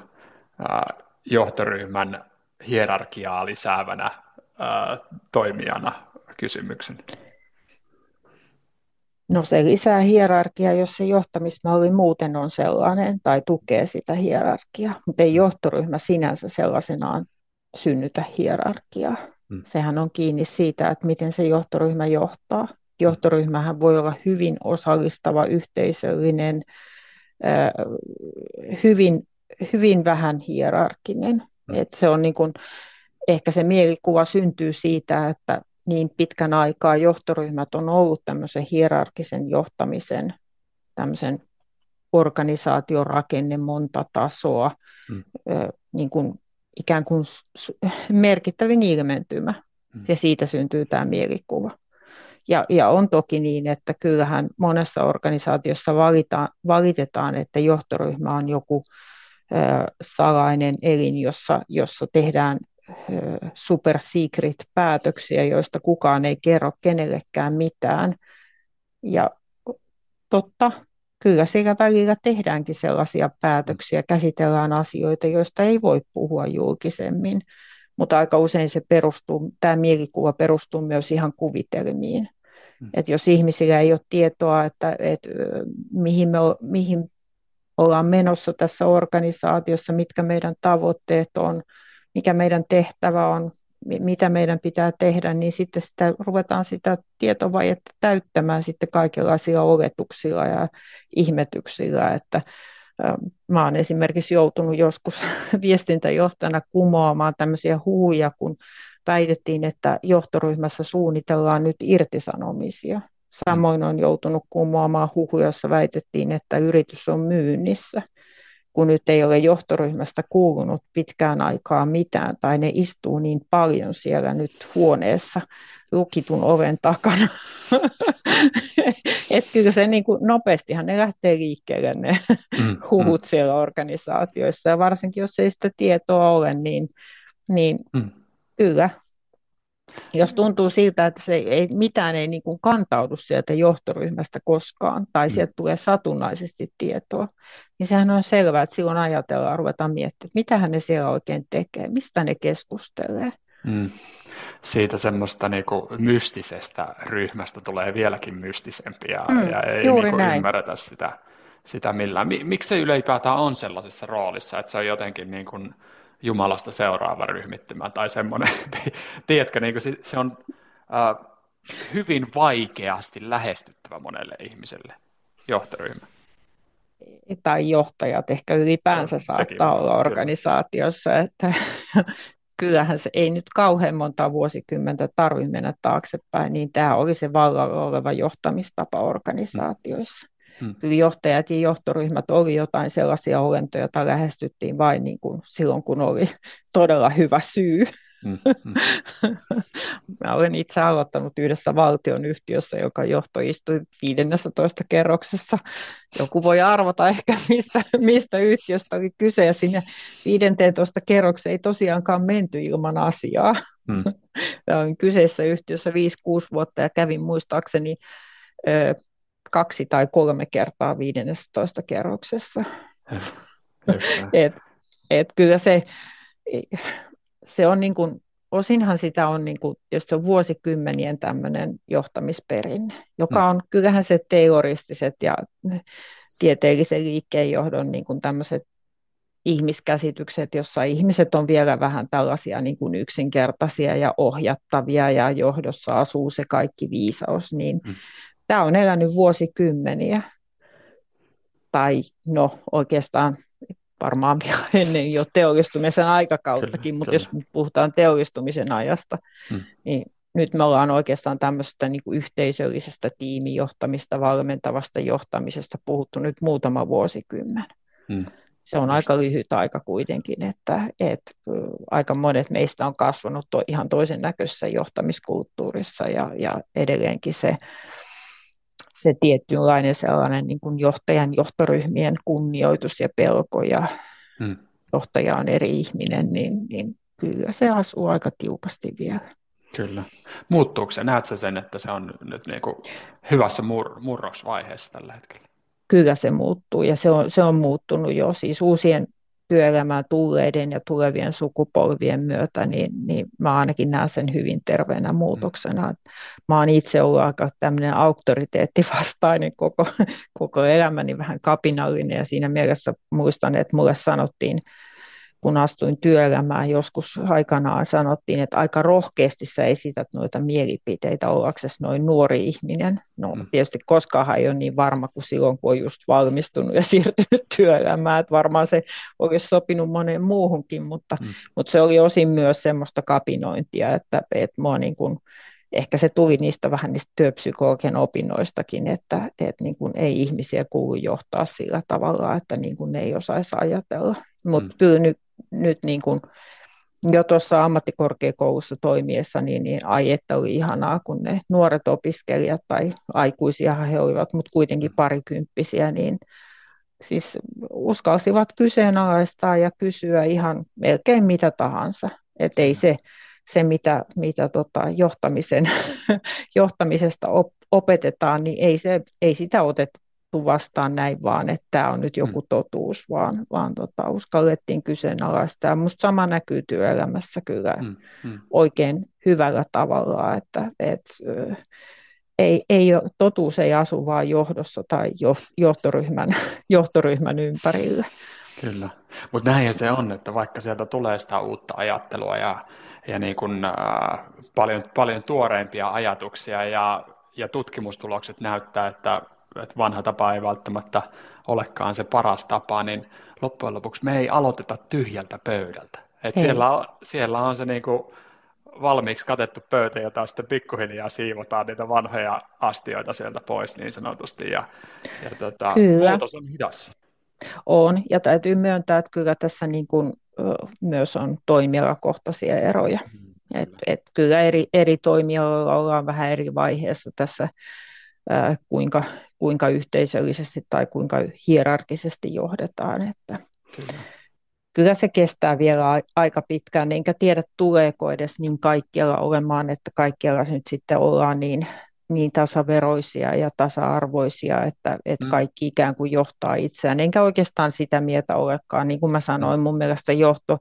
äh, johtoryhmän hierarkiaa lisäävänä äh, toimijana kysymyksen? No se lisää hierarkiaa, jos se johtamismalli muuten on sellainen tai tukee sitä hierarkiaa, mutta ei johtoryhmä sinänsä sellaisenaan synnytä hierarkiaa. Mm. Sehän on kiinni siitä, että miten se johtoryhmä johtaa. Johtoryhmähän voi olla hyvin osallistava, yhteisöllinen, hyvin, hyvin vähän hierarkinen. Mm. Et se on niin kun, ehkä se mielikuva syntyy siitä, että niin pitkän aikaa johtoryhmät on ollut tämmöisen hierarkisen johtamisen, tämmöisen organisaation rakenne monta tasoa, mm. niin kuin ikään kuin merkittävin ilmentymä, mm. ja siitä syntyy tämä mielikuva. Ja, ja on toki niin, että kyllähän monessa organisaatiossa valitaan, valitetaan, että johtoryhmä on joku ö, salainen elin, jossa, jossa tehdään ö, super secret päätöksiä, joista kukaan ei kerro kenellekään mitään. Ja totta, kyllä siellä välillä tehdäänkin sellaisia päätöksiä, käsitellään asioita, joista ei voi puhua julkisemmin, mutta aika usein se perustuu, tämä mielikuva perustuu myös ihan kuvitelmiin. Mm. Että jos ihmisillä ei ole tietoa, että, että mihin, me, mihin ollaan menossa tässä organisaatiossa, mitkä meidän tavoitteet on, mikä meidän tehtävä on, mitä meidän pitää tehdä, niin sitten sitä, ruvetaan sitä tietovajetta täyttämään sitten kaikenlaisilla oletuksilla ja ihmetyksillä, että Mä olen esimerkiksi joutunut joskus viestintäjohtajana kumoamaan tämmöisiä huuja, kun väitettiin, että johtoryhmässä suunnitellaan nyt irtisanomisia. Samoin on joutunut kumoamaan huhuja, jossa väitettiin, että yritys on myynnissä kun nyt ei ole johtoryhmästä kuulunut pitkään aikaa mitään, tai ne istuu niin paljon siellä nyt huoneessa lukitun oven takana. että kyllä se niin kuin, nopeastihan ne lähtee liikkeelle ne mm, huhut mm. siellä organisaatioissa, ja varsinkin jos ei sitä tietoa ole, niin, niin mm. kyllä jos tuntuu siltä, että se ei, mitään ei niin kuin kantaudu sieltä johtoryhmästä koskaan, tai mm. sieltä tulee satunnaisesti tietoa, niin sehän on selvää, että silloin ajatellaan, ruvetaan miettimään, mitä ne siellä oikein tekee, mistä ne keskustelee. Mm. Siitä semmoista niinku mystisestä ryhmästä tulee vieläkin mystisempiä, mm, ja ei niinku ymmärretä sitä, sitä millään. Miksi se ylipäätään on sellaisessa roolissa, että se on jotenkin niin kuin Jumalasta seuraava ryhmittymä tai semmoinen, tiedätkö, niin se, se on äh, hyvin vaikeasti lähestyttävä monelle ihmiselle johtoryhmä. Tai johtajat ehkä ylipäänsä no, saattaa olla kyllä. organisaatiossa, että kyllähän se ei nyt kauhean monta vuosikymmentä tarvitse mennä taaksepäin, niin tämä oli se vallalla oleva johtamistapa organisaatioissa. Hmm. Johtajat ja johtoryhmät oli jotain sellaisia olentoja, joita lähestyttiin vain niin kuin silloin, kun oli todella hyvä syy. Hmm. Hmm. Mä olen itse aloittanut yhdessä valtionyhtiössä, joka johto istui 15 kerroksessa. Joku voi arvata ehkä, mistä, mistä yhtiöstä oli kyse, ja sinne 15 kerrokseen ei tosiaankaan menty ilman asiaa. Hmm. olin kyseessä yhtiössä 5-6 vuotta ja kävin muistaakseni kaksi tai kolme kertaa 15 kerroksessa. et, et kyllä se, se on niin kuin, osinhan sitä on, niin kuin, jos se on vuosikymmenien tämmöinen johtamisperinne, joka mm. on, kyllähän se teoristiset ja tieteellisen liikkeenjohdon niin kuin tämmöiset ihmiskäsitykset, jossa ihmiset on vielä vähän tällaisia niin kuin yksinkertaisia ja ohjattavia ja johdossa asuu se kaikki viisaus, niin mm tämä on elänyt vuosikymmeniä, tai no oikeastaan varmaan ennen jo teollistumisen aikakauttakin, kyllä, mutta kyllä. jos puhutaan teollistumisen ajasta, hmm. niin nyt me ollaan oikeastaan tämmöisestä niin kuin yhteisöllisestä tiimijohtamista, valmentavasta johtamisesta puhuttu nyt muutama vuosikymmen. Hmm. Se on aika lyhyt aika kuitenkin, että, että aika monet meistä on kasvanut to, ihan toisen näköisessä johtamiskulttuurissa ja, ja edelleenkin se se tietynlainen sellainen niin kuin johtajan johtoryhmien kunnioitus ja pelko ja hmm. johtaja on eri ihminen, niin, niin kyllä se asuu aika tiukasti vielä. Kyllä. Muuttuuko se? Näetkö sen, että se on nyt niin kuin hyvässä mur- murrosvaiheessa tällä hetkellä? Kyllä se muuttuu ja se on, se on muuttunut jo. Siis uusien työelämään tulleiden ja tulevien sukupolvien myötä, niin, niin mä ainakin näen sen hyvin terveenä muutoksena. Mm. Mä oon itse ollut aika tämmöinen auktoriteettivastainen koko, koko elämäni, vähän kapinallinen ja siinä mielessä muistan, että mulle sanottiin kun astuin työelämään joskus aikanaan sanottiin, että aika rohkeasti sä esität noita mielipiteitä ollaksesi noin nuori ihminen. No mm. tietysti koskaan ei ole niin varma kuin silloin, kun on just valmistunut ja siirtynyt työelämään, että varmaan se olisi sopinut moneen muuhunkin, mutta, mm. mutta se oli osin myös semmoista kapinointia, että, että mua niin kuin, ehkä se tuli niistä vähän niistä työpsykologian opinnoistakin, että, että niin kuin ei ihmisiä kuulu johtaa sillä tavalla, että niin kuin ne ei osaisi ajatella. Mutta mm. kyllä nyt nyt niin kuin jo tuossa ammattikorkeakoulussa toimiessa, niin, niin ai että oli ihanaa, kun ne nuoret opiskelijat tai aikuisia he olivat, mutta kuitenkin parikymppisiä, niin siis uskalsivat kyseenalaistaa ja kysyä ihan melkein mitä tahansa. Että ei se, se mitä, mitä tota johtamisen, johtamisesta op, opetetaan, niin ei, se, ei sitä otettu vastaan näin vaan, että tämä on nyt mm. joku totuus, vaan, vaan tota, uskallettiin kyseenalaistaa. Minusta sama näkyy työelämässä kyllä mm. Mm. oikein hyvällä tavalla, että et, ei, ei, totuus ei asu vain johdossa tai johtoryhmän, johtoryhmän ympärillä. Kyllä, mutta näinhän se on, että vaikka sieltä tulee sitä uutta ajattelua ja, ja niin kun, äh, paljon, paljon tuoreimpia ajatuksia ja, ja tutkimustulokset näyttää, että että vanha tapa ei välttämättä olekaan se paras tapa, niin loppujen lopuksi me ei aloiteta tyhjältä pöydältä. Et siellä, on, siellä on se niinku valmiiksi katettu pöytä, jota sitten pikkuhiljaa siivotaan niitä vanhoja astioita sieltä pois niin sanotusti. Ja, ja tota, muutos on hidas. On, ja täytyy myöntää, että kyllä tässä niin kuin, myös on toimialakohtaisia eroja. Mm, et, et kyllä eri, eri toimialoilla ollaan vähän eri vaiheessa tässä, ää, kuinka, kuinka yhteisöllisesti tai kuinka hierarkisesti johdetaan. Että kyllä. kyllä se kestää vielä aika pitkään, enkä tiedä tuleeko edes niin kaikkialla olemaan, että kaikkialla nyt sitten ollaan niin niin tasaveroisia ja tasa-arvoisia, että, että mm. kaikki ikään kuin johtaa itseään. Enkä oikeastaan sitä mieltä olekaan. Niin kuin mä sanoin, mun mielestä johto,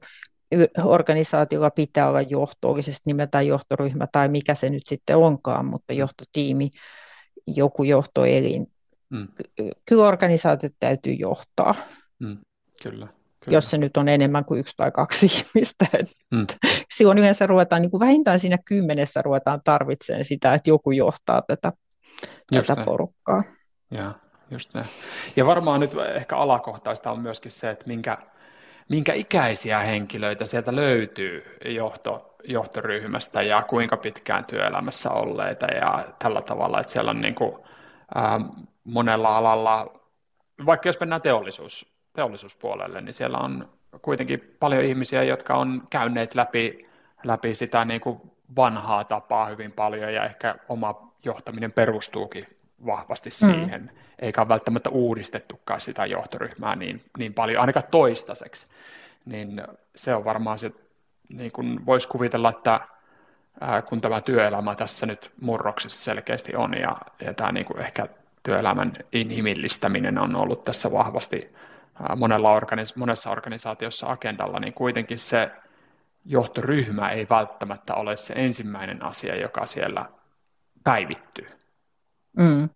organisaatiolla pitää olla johto, oli se nimeltään johtoryhmä tai mikä se nyt sitten onkaan, mutta mm. johtotiimi, joku johtoelin. Mm. Kyllä organisaatiot täytyy johtaa. Mm. Kyllä. Kyllä. jos se nyt on enemmän kuin yksi tai kaksi ihmistä. Mm. Silloin yleensä ruvetaan, niin kuin vähintään siinä kymmenessä ruvetaan tarvitsemaan sitä, että joku johtaa tätä, tätä porukkaa. Ja, just näin. ja varmaan nyt ehkä alakohtaista on myöskin se, että minkä, minkä ikäisiä henkilöitä sieltä löytyy johto, johtoryhmästä ja kuinka pitkään työelämässä olleita ja tällä tavalla, että siellä on niin kuin, ää, monella alalla, vaikka jos mennään teollisuus, teollisuuspuolelle, niin siellä on kuitenkin paljon ihmisiä, jotka on käyneet läpi, läpi sitä niin kuin vanhaa tapaa hyvin paljon ja ehkä oma johtaminen perustuukin vahvasti mm. siihen, mm. eikä ole välttämättä uudistettukaan sitä johtoryhmää niin, niin paljon, ainakaan toistaiseksi. Niin se on varmaan se, niin kuin voisi kuvitella, että kun tämä työelämä tässä nyt murroksessa selkeästi on ja, ja tämä niin kuin ehkä työelämän inhimillistäminen on ollut tässä vahvasti monella organis- monessa organisaatiossa agendalla, niin kuitenkin se johtoryhmä ei välttämättä ole se ensimmäinen asia, joka siellä päivittyy. Mm.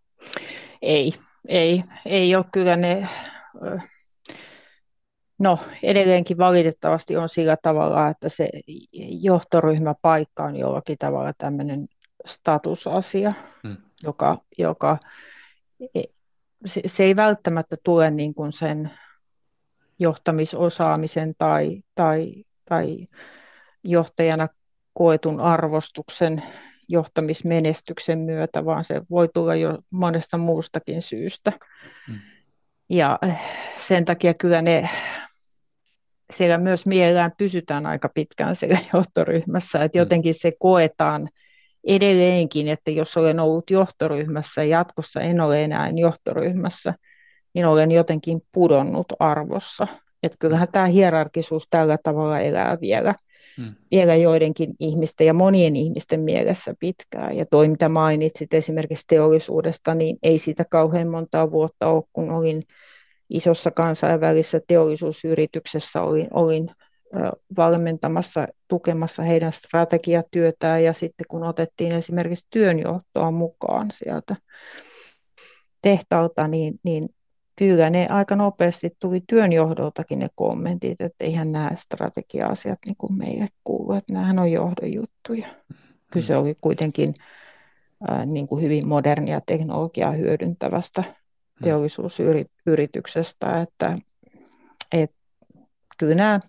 Ei, ei, ei ole kyllä ne, no edelleenkin valitettavasti on sillä tavalla, että se johtoryhmäpaikka on jollakin tavalla tämmöinen statusasia, mm. joka, joka e, se, se ei välttämättä tule niin kuin sen johtamisosaamisen tai, tai, tai johtajana koetun arvostuksen johtamismenestyksen myötä, vaan se voi tulla jo monesta muustakin syystä. Mm. Ja sen takia kyllä ne siellä myös mielellään pysytään aika pitkään siellä johtoryhmässä, että mm. jotenkin se koetaan edelleenkin, että jos olen ollut johtoryhmässä ja jatkossa en ole enää johtoryhmässä, niin olen jotenkin pudonnut arvossa. Että kyllähän tämä hierarkisuus tällä tavalla elää vielä, hmm. vielä joidenkin ihmisten ja monien ihmisten mielessä pitkään. Ja toi, mitä mainitsit esimerkiksi teollisuudesta, niin ei sitä kauhean montaa vuotta ole, kun olin isossa kansainvälisessä teollisuusyrityksessä, olin, olin valmentamassa, tukemassa heidän strategiatyötään ja sitten kun otettiin esimerkiksi työnjohtoa mukaan sieltä tehtaalta, niin, niin kyllä ne aika nopeasti tuli työnjohdoltakin ne kommentit, että eihän nämä strategia-asiat niin kuin meille kuulu, että nämähän on johdon juttuja. Kyse oli kuitenkin ää, niin kuin hyvin modernia teknologiaa hyödyntävästä teollisuusyrityksestä, että, että kyllä nämä,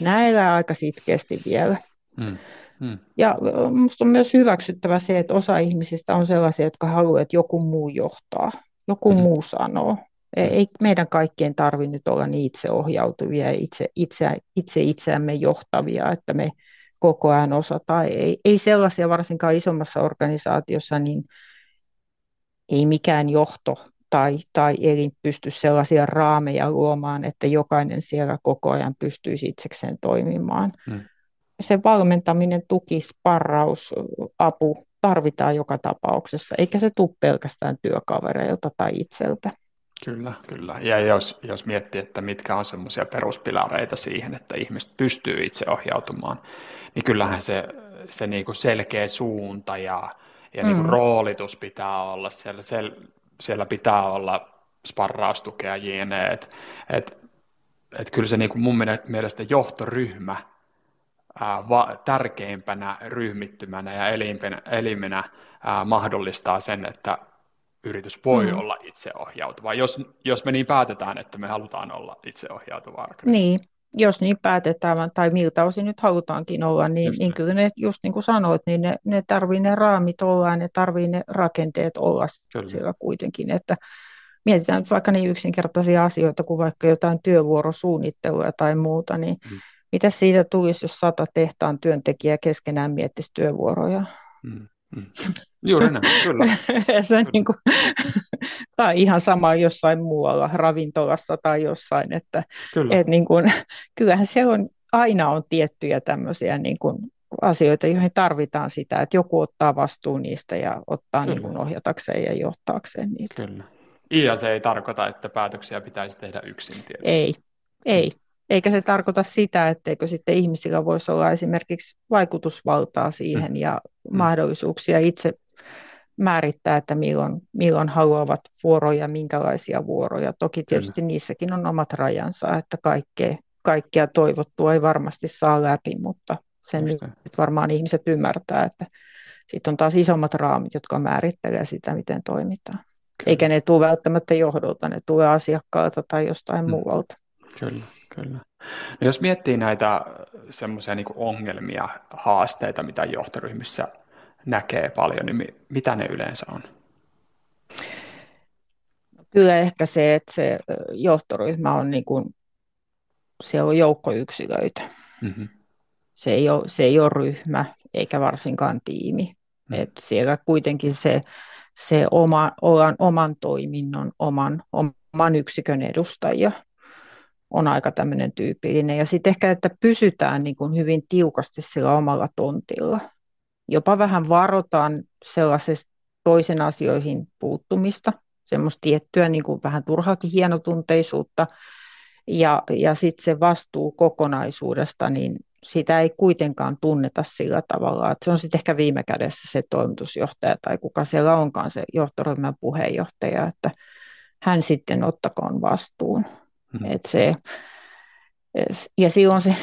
nämä elää aika sitkeästi vielä. Hmm. Hmm. Ja minusta on myös hyväksyttävä se, että osa ihmisistä on sellaisia, jotka haluavat, että joku muu johtaa, joku hmm. muu sanoo. Ei meidän kaikkien tarvitse nyt olla niin itseohjautuvia ja itse, itse, itse itseämme johtavia, että me koko ajan osataan. Ei, ei sellaisia varsinkaan isommassa organisaatiossa, niin ei mikään johto tai, tai elin pysty sellaisia raameja luomaan, että jokainen siellä koko ajan pystyisi itsekseen toimimaan. Hmm. Se valmentaminen, tuki, sparraus, apu tarvitaan joka tapauksessa, eikä se tule pelkästään työkavereilta tai itseltä. Kyllä, kyllä. Ja jos, jos miettii, että mitkä on semmoisia peruspilareita siihen, että ihmiset pystyy itse ohjautumaan, niin kyllähän se, se niinku selkeä suunta ja, ja niinku mm. roolitus pitää olla siellä. Siellä, siellä pitää olla sparraustukea jne. Et, et, et kyllä se niinku mun mielestä johtoryhmä ää, va, tärkeimpänä ryhmittymänä ja elimenä, elimenä ää, mahdollistaa sen, että yritys voi mm. olla itseohjautuva, jos, jos me niin päätetään, että me halutaan olla itseohjautuva organisaatio. Niin, jos niin päätetään, tai miltä osin nyt halutaankin olla, niin, niin kyllä ne, just niin kuin sanoit, niin ne, ne tarvii ne raamit olla, ne tarvii ne rakenteet olla kyllä. siellä kuitenkin, että mietitään nyt vaikka niin yksinkertaisia asioita kuin vaikka jotain työvuorosuunnittelua tai muuta, niin mm. mitä siitä tulisi, jos sata tehtaan työntekijää keskenään miettisi työvuoroja? Mm. Mm. Juuri näin, kyllä. se kyllä. Niin kuin, tai ihan sama jossain muualla, ravintolassa tai jossain, että kyllä. Et niin kuin, kyllähän siellä on, aina on tiettyjä tämmöisiä niin kuin asioita, joihin tarvitaan sitä, että joku ottaa vastuun niistä ja ottaa niin kuin ohjatakseen ja johtaakseen niitä. Kyllä. Ja se ei tarkoita, että päätöksiä pitäisi tehdä yksin tietysti. Ei, ei. Eikä se tarkoita sitä, etteikö sitten ihmisillä voisi olla esimerkiksi vaikutusvaltaa siihen mm. ja mm. mahdollisuuksia itse määrittää, että milloin, milloin haluavat vuoroja, minkälaisia vuoroja. Toki tietysti Kyllä. niissäkin on omat rajansa, että kaikkea, kaikkea toivottua ei varmasti saa läpi, mutta sen nyt varmaan ihmiset ymmärtää, että sitten on taas isommat raamit, jotka määrittelee sitä, miten toimitaan. Kyllä. Eikä ne tule välttämättä johdolta, ne tulee asiakkaalta tai jostain mm. muualta. Kyllä, kyllä. No jos miettii näitä semmoisia niin ongelmia, haasteita, mitä johtoryhmissä näkee paljon, niin mitä ne yleensä on? Kyllä ehkä se, että se johtoryhmä on niin kuin, se on joukkoyksilöitä. Mm-hmm. Se, ei ole, se ei ole ryhmä eikä varsinkaan tiimi. Mm. Et siellä kuitenkin se, se oma, olan, oman toiminnon, oman, oman yksikön edustajia on aika tämmöinen tyypillinen. Ja sitten ehkä, että pysytään niin kuin hyvin tiukasti sillä omalla tontilla. Jopa vähän varotaan sellaisesta toisen asioihin puuttumista, semmoista tiettyä niin kuin vähän turhaakin hienotunteisuutta. Ja, ja sitten se vastuu kokonaisuudesta, niin sitä ei kuitenkaan tunneta sillä tavalla, että se on sitten ehkä viime kädessä se toimitusjohtaja tai kuka siellä onkaan se johtoryhmän puheenjohtaja, että hän sitten ottakoon vastuun. Hmm. Et se, ja silloin se,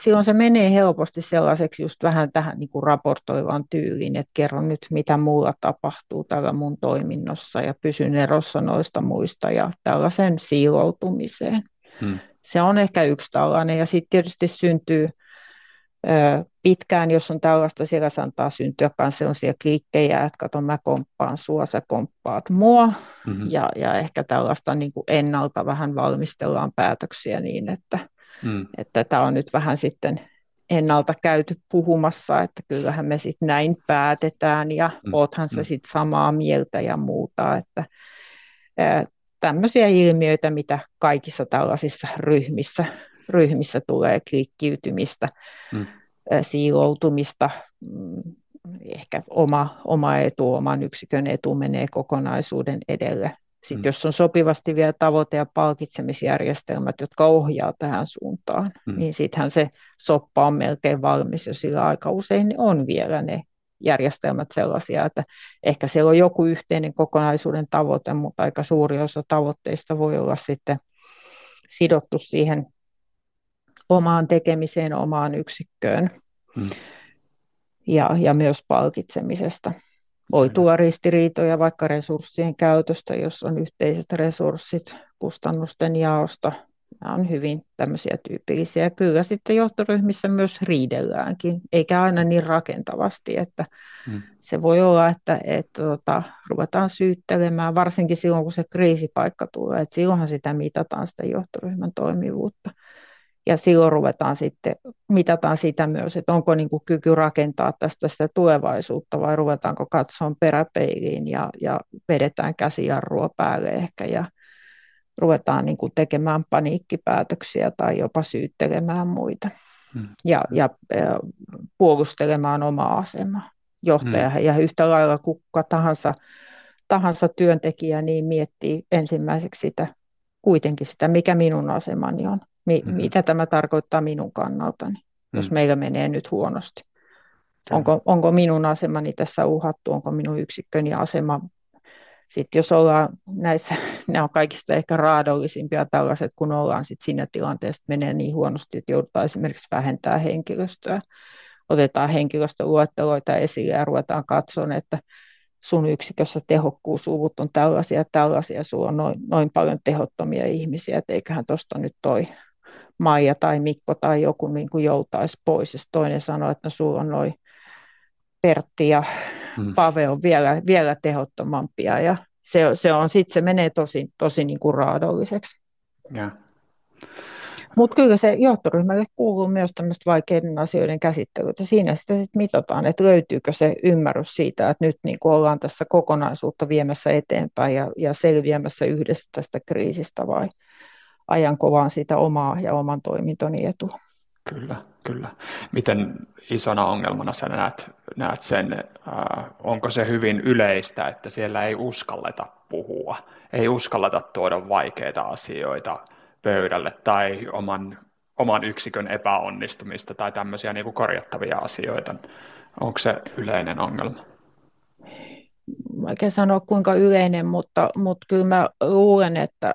silloin se menee helposti sellaiseksi just vähän tähän niin kuin raportoivaan tyyliin, että kerron nyt mitä muulla tapahtuu tällä mun toiminnossa ja pysyn erossa noista muista ja tällaisen siiloutumiseen. Hmm. Se on ehkä yksi tällainen ja sitten tietysti syntyy pitkään, jos on tällaista, siellä saattaa syntyä myös sellaisia kliikkejä, että kato mä komppaan sua, sä komppaat mua, mm-hmm. ja, ja ehkä tällaista niin kuin ennalta vähän valmistellaan päätöksiä niin, että mm. että tämä on nyt vähän sitten ennalta käyty puhumassa, että kyllähän me sitten näin päätetään, ja mm. oothan se mm. sitten samaa mieltä ja muuta, että tämmöisiä ilmiöitä, mitä kaikissa tällaisissa ryhmissä ryhmissä tulee klikkiytymistä, mm. siiloutumista, mm, ehkä oma, oma etu, oman yksikön etu menee kokonaisuuden edelle. Sitten mm. jos on sopivasti vielä tavoite- ja palkitsemisjärjestelmät, jotka ohjaa tähän suuntaan, mm. niin sittenhän se soppa on melkein valmis, jo sillä aika usein on vielä ne järjestelmät sellaisia, että ehkä siellä on joku yhteinen kokonaisuuden tavoite, mutta aika suuri osa tavoitteista voi olla sitten sidottu siihen omaan tekemiseen, omaan yksikköön hmm. ja, ja myös palkitsemisesta. Voi tuoda ristiriitoja vaikka resurssien käytöstä, jos on yhteiset resurssit kustannusten jaosta. Nämä on hyvin tämmöisiä tyypillisiä. Kyllä sitten johtoryhmissä myös riidelläänkin, eikä aina niin rakentavasti, että hmm. se voi olla, että, että tota, ruvetaan syyttelemään, varsinkin silloin kun se kriisipaikka tulee, että silloinhan sitä mitataan sitä johtoryhmän toimivuutta ja silloin ruvetaan sitten, mitataan sitä myös, että onko niin kuin kyky rakentaa tästä sitä tulevaisuutta vai ruvetaanko katsoa peräpeiliin ja, ja vedetään käsijarrua päälle ehkä ja ruvetaan niin kuin tekemään paniikkipäätöksiä tai jopa syyttelemään muita hmm. ja, ja, ja puolustelemaan omaa asemaa johtaja hmm. ja yhtä lailla kuka tahansa, tahansa työntekijä niin miettii ensimmäiseksi sitä kuitenkin sitä, mikä minun asemani on Mi- mm. Mitä tämä tarkoittaa minun kannaltani, mm. jos meillä menee nyt huonosti? Onko, onko minun asemani tässä uhattu, onko minun yksikköni asema sitten jos ollaan näissä, ne on kaikista ehkä raadollisimpia tällaiset, kun ollaan sitten siinä tilanteessa, että menee niin huonosti, että joudutaan esimerkiksi vähentämään henkilöstöä. Otetaan henkilöstöluetteloita esille ja ruvetaan katsomaan, että sun yksikössä tehokkuusluvut on tällaisia tällaisia, sulla on noin, noin paljon tehottomia ihmisiä, että eiköhän tuosta nyt toi Maija tai Mikko tai joku niin kuin joutaisi pois. Ja toinen sanoi, että no, sulla on noin Pertti ja hmm. Pave on vielä, vielä tehottomampia ja se, se, on, sit se menee tosi, tosi niin kuin raadolliseksi. Ja. Mutta kyllä se johtoryhmälle kuuluu myös tämmöistä vaikeiden asioiden käsittelyä, että siinä sitten sit mitataan, että löytyykö se ymmärrys siitä, että nyt niin ollaan tässä kokonaisuutta viemässä eteenpäin ja, ja selviämässä yhdessä tästä kriisistä vai ajanko vaan sitä omaa ja oman toimintoni etua. Kyllä, kyllä. Miten isona ongelmana sä näet, näet sen, äh, onko se hyvin yleistä, että siellä ei uskalleta puhua, ei uskalleta tuoda vaikeita asioita pöydälle tai oman, oman yksikön epäonnistumista tai tämmöisiä niin kuin korjattavia asioita. Onko se yleinen ongelma? Vaikea sanoa kuinka yleinen, mutta, mutta kyllä mä luulen, että,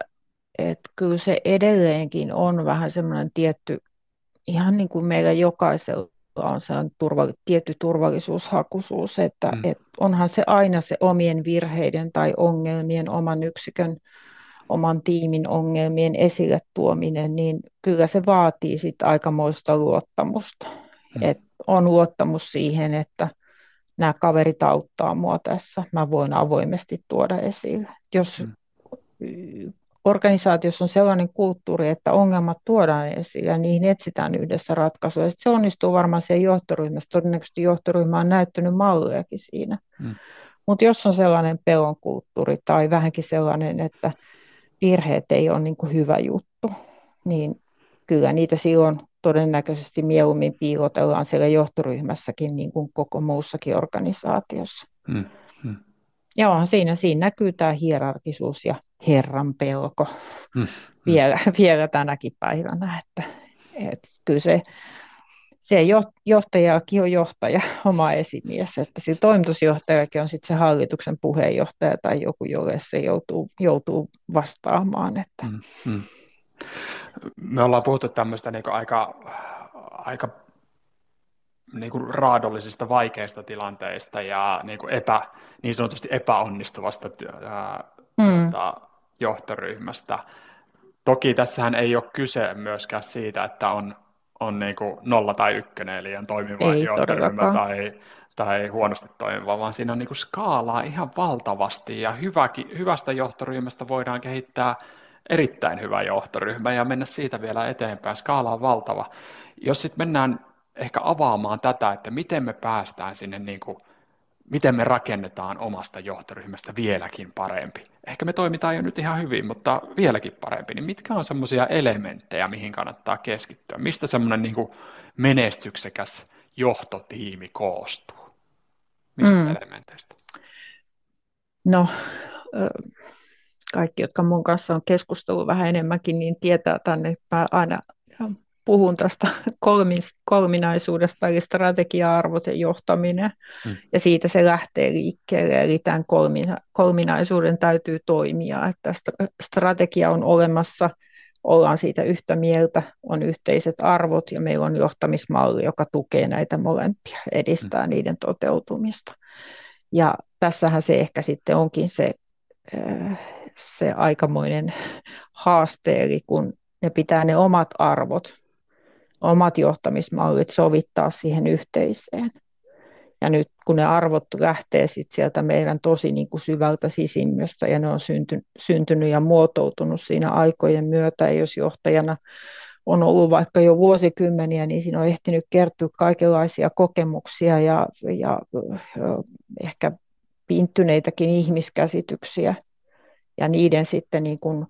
että kyllä se edelleenkin on vähän semmoinen tietty, ihan niin kuin meillä jokaisella on se turva, tietty turvallisuushakuisuus, että mm. et onhan se aina se omien virheiden tai ongelmien oman yksikön oman tiimin ongelmien esille tuominen, niin kyllä se vaatii sit aikamoista luottamusta. Mm. Et on luottamus siihen, että nämä kaverit auttaa mua tässä, mä voin avoimesti tuoda esille. Jos mm. Organisaatiossa on sellainen kulttuuri, että ongelmat tuodaan esille ja niihin etsitään yhdessä ratkaisuja, se onnistuu varmaan siellä johtoryhmässä. Todennäköisesti johtoryhmä on näyttänyt malliakin siinä. Mm. Mutta jos on sellainen pelon kulttuuri tai vähänkin sellainen, että virheet ei ole niin kuin hyvä juttu, niin kyllä niitä silloin todennäköisesti mieluummin piilotellaan siellä johtoryhmässäkin niin kuin koko muussakin organisaatiossa. Hmm. Hmm. Ja onhan siinä, siinä näkyy tämä hierarkisuus ja herran pelko hmm. vielä, vielä tänäkin päivänä, että, että kyllä se, se johtajakin on johtaja, oma esimies, että sillä toimitusjohtajakin on sitten se hallituksen puheenjohtaja tai joku, jolle se joutuu, joutuu vastaamaan. Että. Mm, mm. Me ollaan puhuttu tämmöistä niin aika, aika niin kuin raadollisista vaikeista tilanteista ja niin, kuin epä, niin sanotusti epäonnistuvasta ää, mm. tuota, johtoryhmästä. Toki tässähän ei ole kyse myöskään siitä, että on on niin kuin nolla tai ykkönen, eli on toimiva Ei johtoryhmä tai, tai huonosti toimiva, vaan siinä on niin kuin skaalaa ihan valtavasti, ja hyväkin, hyvästä johtoryhmästä voidaan kehittää erittäin hyvä johtoryhmä ja mennä siitä vielä eteenpäin. Skaala on valtava. Jos sitten mennään ehkä avaamaan tätä, että miten me päästään sinne niin kuin miten me rakennetaan omasta johtoryhmästä vieläkin parempi. Ehkä me toimitaan jo nyt ihan hyvin, mutta vieläkin parempi. Niin mitkä on semmoisia elementtejä, mihin kannattaa keskittyä? Mistä semmoinen niin menestyksekäs johtotiimi koostuu? Mistä mm. elementeistä? No, kaikki, jotka mun kanssa on keskustellut vähän enemmänkin, niin tietää tänne, että aina puhun tästä kolmis, kolminaisuudesta, eli strategia-arvot ja johtaminen, mm. ja siitä se lähtee liikkeelle, eli tämän kolmina, kolminaisuuden täytyy toimia, että strategia on olemassa, ollaan siitä yhtä mieltä, on yhteiset arvot, ja meillä on johtamismalli, joka tukee näitä molempia, edistää mm. niiden toteutumista. Ja tässähän se ehkä sitten onkin se, se aikamoinen haaste, eli kun ne pitää ne omat arvot omat johtamismallit sovittaa siihen yhteiseen. Ja nyt kun ne arvot lähtee sit sieltä meidän tosi niin kuin syvältä sisimmästä ja ne on synty, syntynyt ja muotoutunut siinä aikojen myötä, ja jos johtajana on ollut vaikka jo vuosikymmeniä, niin siinä on ehtinyt kertyä kaikenlaisia kokemuksia ja, ja, ehkä pinttyneitäkin ihmiskäsityksiä ja niiden sitten niin kuin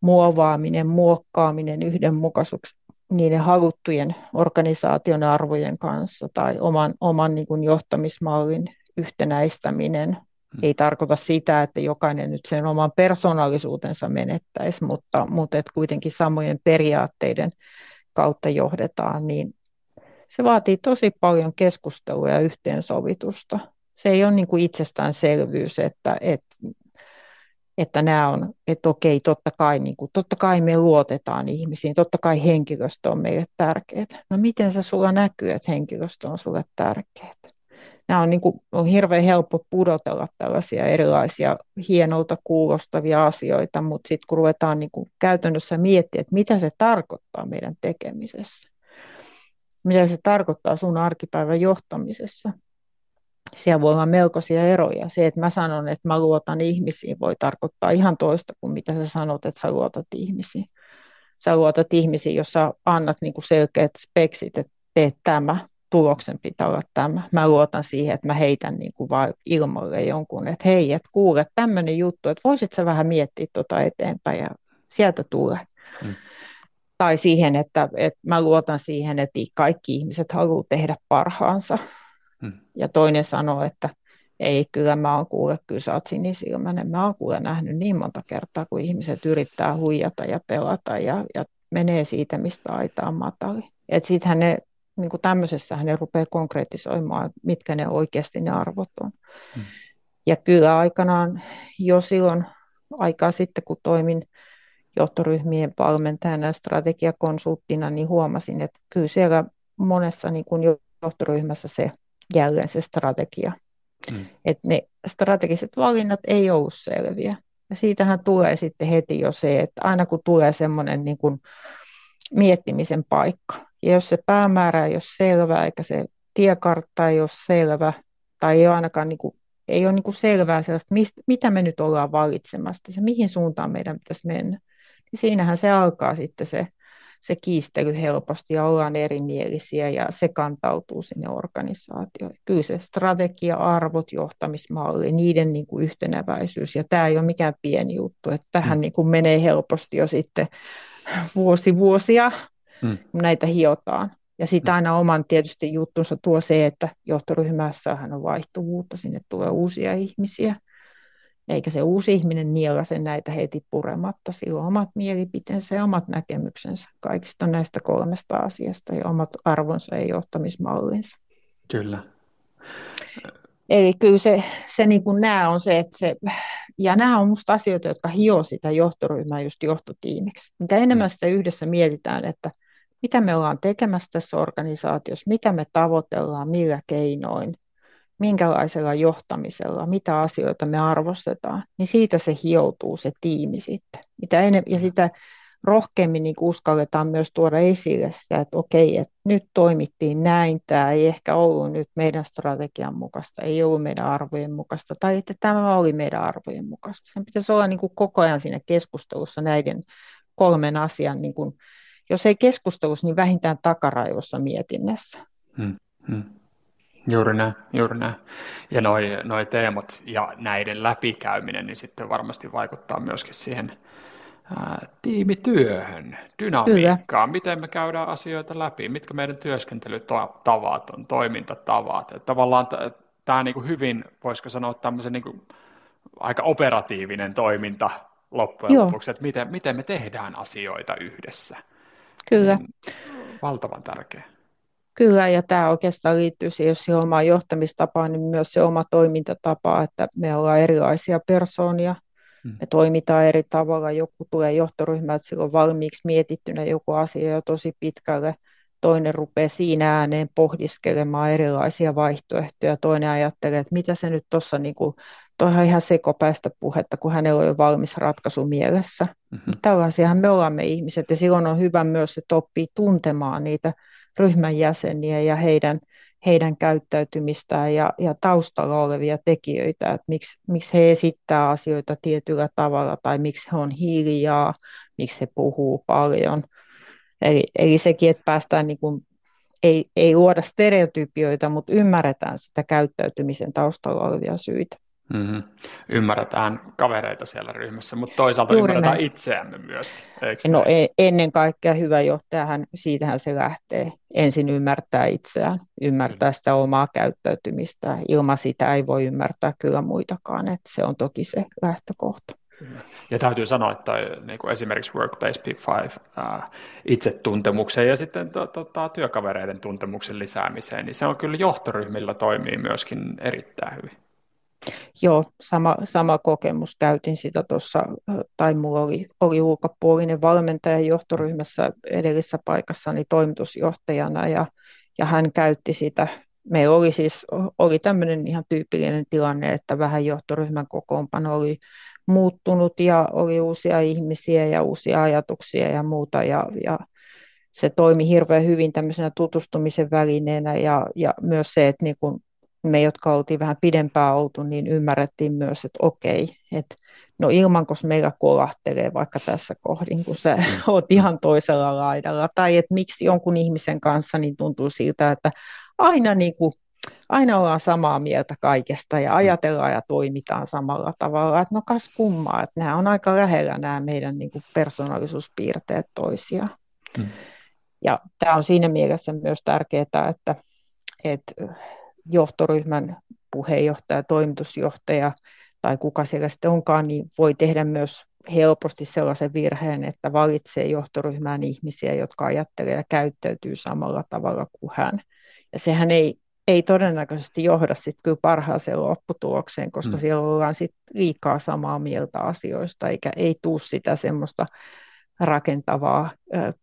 muovaaminen, muokkaaminen yhdenmukaisuksi niiden haluttujen organisaation arvojen kanssa tai oman, oman niin kuin johtamismallin yhtenäistäminen hmm. ei tarkoita sitä, että jokainen nyt sen oman persoonallisuutensa menettäisi, mutta, mutta että kuitenkin samojen periaatteiden kautta johdetaan, niin se vaatii tosi paljon keskustelua ja yhteensovitusta. Se ei ole niin kuin itsestäänselvyys, että, että että nämä on, että okei, totta kai, niin kuin, totta kai me luotetaan ihmisiin, totta kai henkilöstö on meille tärkeää. No miten se sulla näkyy, että henkilöstö on sulle tärkeää? Nämä on, niin kuin, on hirveän helppo pudotella tällaisia erilaisia hienolta kuulostavia asioita, mutta sitten kun ruvetaan niin kuin käytännössä miettiä, että mitä se tarkoittaa meidän tekemisessä, mitä se tarkoittaa sun arkipäivän johtamisessa, siellä voi olla melkoisia eroja. Se, että mä sanon, että mä luotan ihmisiin, voi tarkoittaa ihan toista kuin mitä sä sanot, että sä luotat ihmisiin. Sä luotat ihmisiin, jos sä annat niin kuin selkeät speksit, että teet tämä, tuloksen pitää olla tämä. Mä luotan siihen, että mä heitän niin kuin vaan ilmalle jonkun, että hei, että kuule, tämmöinen juttu, että voisit sä vähän miettiä tuota eteenpäin ja sieltä tulee. Hmm. Tai siihen, että, että mä luotan siihen, että kaikki ihmiset haluaa tehdä parhaansa. Hmm. Ja toinen sanoo, että ei, kyllä mä oon kuule, kyllä sä oot sinisilmäinen. Mä oon kuule nähnyt niin monta kertaa, kun ihmiset yrittää huijata ja pelata ja, ja menee siitä, mistä aitaa matali. Että sittenhän ne niin kuin tämmöisessä ne rupeaa konkretisoimaan, mitkä ne oikeasti ne arvot on. Hmm. Ja kyllä aikanaan jo silloin aikaa sitten, kun toimin johtoryhmien valmentajana ja strategiakonsulttina, niin huomasin, että kyllä siellä monessa niin kuin johtoryhmässä se jälleen se strategia. Hmm. Että ne strategiset valinnat ei ollut selviä. Ja siitähän tulee sitten heti jo se, että aina kun tulee semmoinen niin kuin miettimisen paikka, ja jos se päämäärä ei ole selvä, eikä se tiekartta ei ole selvä, tai ei ole ainakaan niin kuin, ei ole niin kuin selvää sellaista, mistä, mitä me nyt ollaan valitsemassa, se mihin suuntaan meidän pitäisi mennä, niin siinähän se alkaa sitten se, se kiistely helposti ja ollaan erimielisiä ja se kantautuu sinne organisaatioon. Kyllä se strategia, arvot, johtamismalli, niiden niin kuin yhtenäväisyys ja tämä ei ole mikään pieni juttu, että tähän mm. niin kuin menee helposti jo sitten vuosi vuosia mm. näitä hiotaan. Ja sitten mm. aina oman tietysti juttunsa tuo se, että johtoryhmässähän on vaihtuvuutta, sinne tulee uusia ihmisiä. Eikä se uusi ihminen niellä sen näitä heti purematta. Sillä on omat mielipiteensä ja omat näkemyksensä kaikista näistä kolmesta asiasta ja omat arvonsa ja johtamismallinsa. Kyllä. Eli kyllä se, se niin kuin nämä on se, että se, ja nämä on minusta asioita, jotka hio sitä johtoryhmää just johtotiimiksi. Mitä enemmän mm. sitä yhdessä mietitään, että mitä me ollaan tekemässä tässä organisaatiossa, mitä me tavoitellaan, millä keinoin, minkälaisella johtamisella, mitä asioita me arvostetaan, niin siitä se hioutuu se tiimi sitten. Mitä enem- ja sitä rohkeammin niin uskalletaan myös tuoda esille sitä, että okei, että nyt toimittiin näin, tämä ei ehkä ollut nyt meidän strategian mukaista, ei ollut meidän arvojen mukaista, tai että tämä oli meidän arvojen mukaista. Sen pitäisi olla niin kuin koko ajan siinä keskustelussa näiden kolmen asian, niin kuin, jos ei keskustelussa, niin vähintään takaraivossa mietinnässä. Hmm, hmm. Juuri näin, juuri näin. Ja noi, noi teemat ja näiden läpikäyminen, niin sitten varmasti vaikuttaa myöskin siihen tiimityöhön, dynamiikkaan, Kyllä. miten me käydään asioita läpi, mitkä meidän työskentelytavat on, toimintatavat. Että tavallaan tämä niinku hyvin, voisiko sanoa tämmöisen niinku aika operatiivinen toiminta loppujen Joo. lopuksi, että miten, miten me tehdään asioita yhdessä. Kyllä. Niin valtavan tärkeä. Kyllä, ja tämä oikeastaan liittyy siihen, jos siihen omaan johtamistapaan, niin myös se oma toimintatapa, että me ollaan erilaisia persoonia, Hmm. Me toimitaan eri tavalla. Joku tulee johtoryhmältä silloin valmiiksi mietittynä joku asia jo tosi pitkälle. Toinen rupeaa siinä ääneen pohdiskelemaan erilaisia vaihtoehtoja. Toinen ajattelee, että mitä se nyt tuossa, niin kuin, on ihan sekopäistä puhetta, kun hänellä on jo valmis ratkaisu mielessä. Mm-hmm. Tällaisiahan me olemme ihmiset ja silloin on hyvä myös, että oppii tuntemaan niitä ryhmän jäseniä ja heidän – heidän käyttäytymistään ja, ja taustalla olevia tekijöitä, että miksi, miksi he esittää asioita tietyllä tavalla tai miksi he on hiljaa, miksi he puhuu paljon. Eli, eli sekin, että päästään niin kuin, ei, ei luoda stereotypioita, mutta ymmärretään sitä käyttäytymisen taustalla olevia syitä. Mm-hmm. Ymmärretään kavereita siellä ryhmässä, mutta toisaalta Juuri ymmärretään näin. itseämme myös. No näin? ennen kaikkea hyvä johtajahan, siitähän se lähtee. Ensin ymmärtää itseään, ymmärtää sitä omaa käyttäytymistä. Ilman sitä ei voi ymmärtää kyllä muitakaan, että se on toki se lähtökohta. Ja täytyy sanoa, että niin kuin esimerkiksi Workplace Big Five äh, itsetuntemukseen ja sitten to, to, to, työkavereiden tuntemuksen lisäämiseen, niin se on kyllä johtoryhmillä toimii myöskin erittäin hyvin. Joo, sama, sama kokemus. Käytin sitä tuossa, tai minulla oli, oli ulkopuolinen valmentaja johtoryhmässä edellisessä paikassani toimitusjohtajana, ja, ja hän käytti sitä. Meillä oli siis oli tämmöinen ihan tyypillinen tilanne, että vähän johtoryhmän kokoonpano oli muuttunut ja oli uusia ihmisiä ja uusia ajatuksia ja muuta, ja, ja se toimi hirveän hyvin tämmöisenä tutustumisen välineenä ja, ja myös se, että niin kun me, jotka oltiin vähän pidempään oltu, niin ymmärrettiin myös, että okei, että no ilmanko meillä kolahtelee vaikka tässä kohdin, kun sä mm. oot ihan toisella laidalla, tai että miksi jonkun ihmisen kanssa niin tuntuu siltä, että aina, niin kuin, aina ollaan samaa mieltä kaikesta ja ajatellaan ja toimitaan samalla tavalla, että no kas kummaa, että nämä on aika lähellä nämä meidän niin kuin persoonallisuuspiirteet toisiaan. Hmm. Ja tämä on siinä mielessä myös tärkeää, että, että johtoryhmän puheenjohtaja, toimitusjohtaja tai kuka siellä sitten onkaan, niin voi tehdä myös helposti sellaisen virheen, että valitsee johtoryhmään ihmisiä, jotka ajattelee ja käyttäytyy samalla tavalla kuin hän. Ja sehän ei, ei todennäköisesti johda sitten kyllä parhaaseen lopputulokseen, koska mm. siellä ollaan sitten liikaa samaa mieltä asioista, eikä ei tule sitä semmoista rakentavaa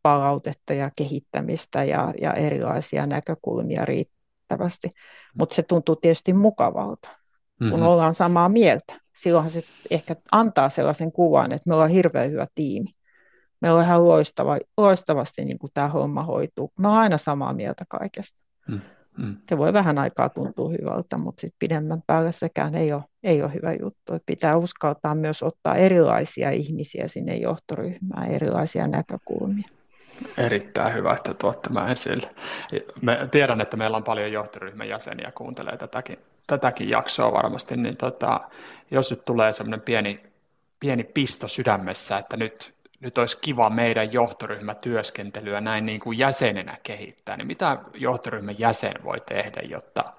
palautetta ja kehittämistä ja, ja erilaisia näkökulmia riittävästi. Mutta se tuntuu tietysti mukavalta, kun mm-hmm. ollaan samaa mieltä. Silloinhan se ehkä antaa sellaisen kuvan, että me ollaan hirveän hyvä tiimi. Me ollaan ihan loistava, loistavasti niin kuin tämä homma hoituu. Me ollaan aina samaa mieltä kaikesta. Mm. Mm. Se voi vähän aikaa tuntua hyvältä, mutta sitten pidemmän päällä sekään ei ole, ei ole hyvä juttu. Et pitää uskaltaa myös ottaa erilaisia ihmisiä sinne johtoryhmään, erilaisia näkökulmia. Erittäin hyvä, että tuot tämän esille. Me tiedän, että meillä on paljon johtoryhmän jäseniä kuuntelee tätäkin, tätäkin jaksoa varmasti, niin tota, jos nyt tulee semmoinen pieni, pieni pisto sydämessä, että nyt nyt olisi kiva meidän johtoryhmätyöskentelyä näin niin kuin jäsenenä kehittää, niin mitä johtoryhmän jäsen voi tehdä, jotta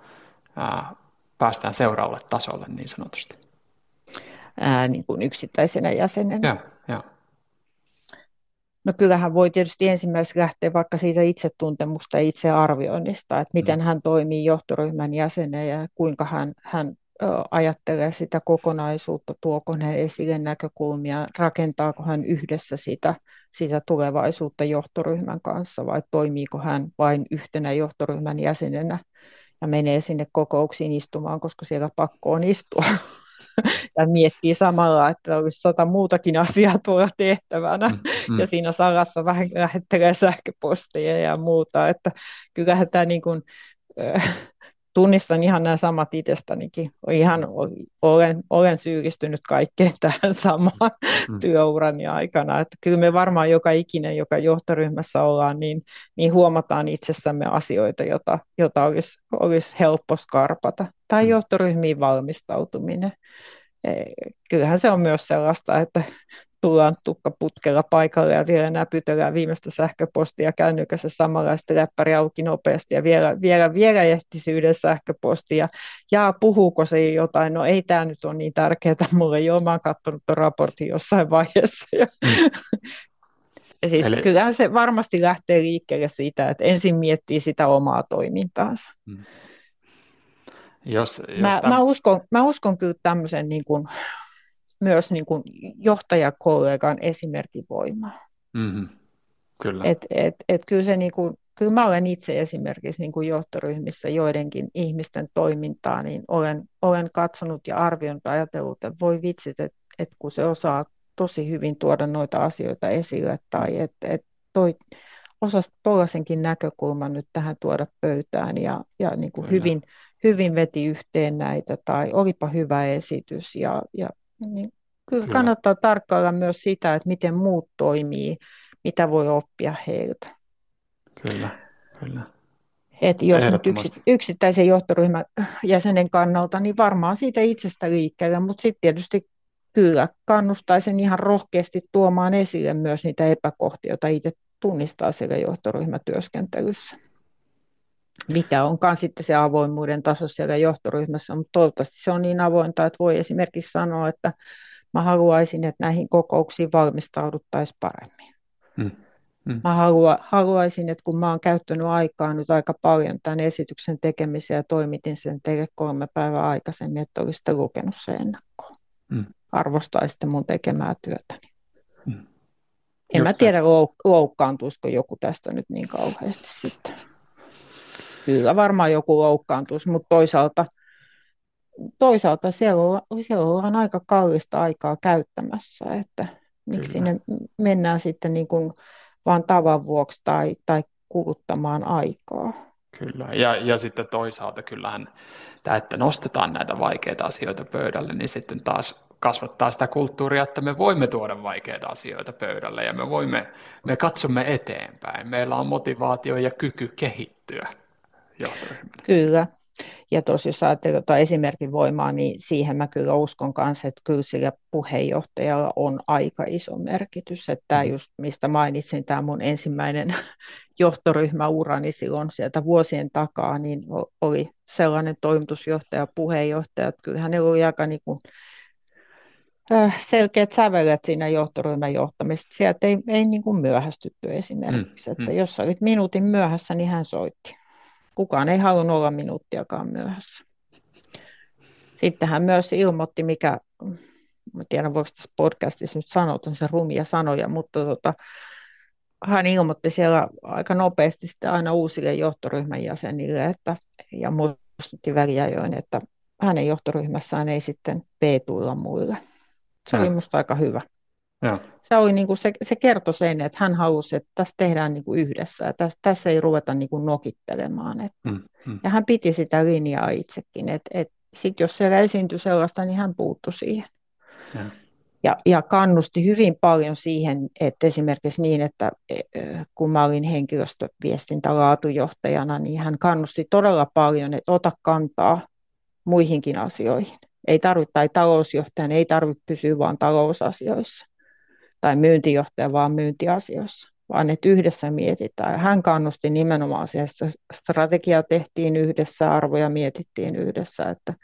ää, päästään seuraavalle tasolle niin sanotusti? Ää, niin kuin yksittäisenä jäsenenä. Ja. No kyllähän voi tietysti ensimmäiseksi lähteä vaikka siitä itsetuntemusta ja itsearvioinnista, että miten mm. hän toimii johtoryhmän jäsenenä ja kuinka hän, hän ajattelee sitä kokonaisuutta, tuoko ne esille näkökulmia, rakentaako hän yhdessä sitä, sitä tulevaisuutta johtoryhmän kanssa vai toimiiko hän vain yhtenä johtoryhmän jäsenenä ja menee sinne kokouksiin istumaan, koska siellä pakko on istua. ja miettii samalla, että olisi sata muutakin asiaa tuolla tehtävänä. Mm, mm. Ja siinä salassa vähän lähettelee sähköpostia ja muuta. Että kyllähän tämä niin kuin, tunnistan ihan nämä samat itsestänikin. Ihan olen, olen syyllistynyt kaikkeen tähän samaan mm. työurani aikana. Että kyllä me varmaan joka ikinen, joka johtoryhmässä ollaan, niin, niin huomataan itsessämme asioita, jota, jota olisi, olisi helppo skarpata. Tai mm. johtoryhmiin valmistautuminen. E, kyllähän se on myös sellaista, että tullaan tukkaputkella paikalle ja vielä näpytellään viimeistä sähköpostia kännykässä samalla sitten läppäri auki nopeasti ja vielä, vielä, vielä ehtisi yhden sähköpostia ja jaa, puhuuko se jotain, no ei tämä nyt ole niin tärkeää mulle, joo mä oon katsonut tuon raportin jossain vaiheessa ja, mm. ja siis Eli... kyllähän se varmasti lähtee liikkeelle siitä, että ensin miettii sitä omaa toimintaansa. Mm. Jos, jos mä, tämän... mä, uskon, mä uskon kyllä tämmöisen niin kuin myös niin kuin johtajakollegan esimerkkivoimaa. Mm-hmm. Kyllä. Et, et, et kyllä, se niin kuin, kyllä mä olen itse esimerkiksi niin kuin johtoryhmissä joidenkin ihmisten toimintaa, niin olen, olen katsonut ja arvioinut ajatellut, että voi vitsit, että, että kun se osaa tosi hyvin tuoda noita asioita esille, tai että, että toi osasi tuollaisenkin näkökulman nyt tähän tuoda pöytään ja, ja niin kuin hyvin, hyvin veti yhteen näitä, tai olipa hyvä esitys, ja, ja niin kyllä, kyllä kannattaa tarkkailla myös sitä, että miten muut toimii, mitä voi oppia heiltä. Kyllä, kyllä. Et jos nyt yksittäisen johtoryhmän jäsenen kannalta, niin varmaan siitä itsestä liikkeelle, mutta sitten tietysti kyllä kannustaisin ihan rohkeasti tuomaan esille myös niitä epäkohtia, joita itse tunnistaa siellä johtoryhmätyöskentelyssä mikä onkaan sitten se avoimuuden taso siellä johtoryhmässä, mutta toivottavasti se on niin avointa, että voi esimerkiksi sanoa, että mä haluaisin, että näihin kokouksiin valmistauduttaisiin paremmin. Hmm. Hmm. Mä halua, haluaisin, että kun mä oon käyttänyt aikaa nyt aika paljon tämän esityksen tekemiseen ja toimitin sen teille kolme päivää aikaisemmin, että olisitte lukenut sen ennakkoon. Hmm. Arvostaisitte mun tekemää työtäni. Hmm. En Just mä tiedä, loukkaantuisiko joku tästä nyt niin kauheasti sitten kyllä varmaan joku loukkaantuisi, mutta toisaalta, toisaalta siellä, ollaan, siellä ollaan aika kallista aikaa käyttämässä, että miksi kyllä. sinne mennään sitten niin kuin vaan tavan vuoksi tai, tai kuluttamaan aikaa. Kyllä, ja, ja sitten toisaalta kyllähän tämä, että nostetaan näitä vaikeita asioita pöydälle, niin sitten taas kasvattaa sitä kulttuuria, että me voimme tuoda vaikeita asioita pöydälle ja me, voimme, me katsomme eteenpäin. Meillä on motivaatio ja kyky kehittyä johtoryhmänä. Kyllä, ja tuossa jos ajattelee jotain esimerkin voimaa, niin siihen mä kyllä uskon kanssa, että kyllä sillä puheenjohtajalla on aika iso merkitys. Että tämä mm. just, mistä mainitsin, tämä mun ensimmäinen johtoryhmäura, niin silloin sieltä vuosien takaa, niin oli sellainen toimitusjohtaja, puheenjohtaja, että kyllä hänellä oli aika niin kuin selkeät sävelet siinä johtoryhmän johtamista. Sieltä ei, ei niin kuin myöhästytty esimerkiksi, mm, että mm. jos olit minuutin myöhässä, niin hän soitti kukaan ei halunnut olla minuuttiakaan myöhässä. Sitten hän myös ilmoitti, mikä, en tiedä voiko tässä podcastissa nyt sanoa se rumia sanoja, mutta tota, hän ilmoitti siellä aika nopeasti sitten aina uusille johtoryhmän jäsenille, että, ja muistutti väliajoin, että hänen johtoryhmässään ei sitten peetuilla muille. Se oli minusta aika hyvä. Ja. Se, oli niin kuin se, se kertoi sen, että hän halusi, että tässä tehdään niin kuin yhdessä ja tässä, tässä ei ruveta niin kuin nokittelemaan. Että, mm, mm. Ja hän piti sitä linjaa itsekin, että, että sit jos siellä esiintyi sellaista, niin hän puuttui siihen. Ja. Ja, ja kannusti hyvin paljon siihen, että esimerkiksi niin, että e, kun mä olin henkilöstöviestintälaatujohtajana, niin hän kannusti todella paljon, että ota kantaa muihinkin asioihin. Ei tarvitse, tai talousjohtajan ei tarvitse pysyä vain talousasioissa tai myyntijohtaja vaan myyntiasioissa, vaan että yhdessä mietitään. Hän kannusti nimenomaan siihen, että strategia tehtiin yhdessä, arvoja mietittiin yhdessä, että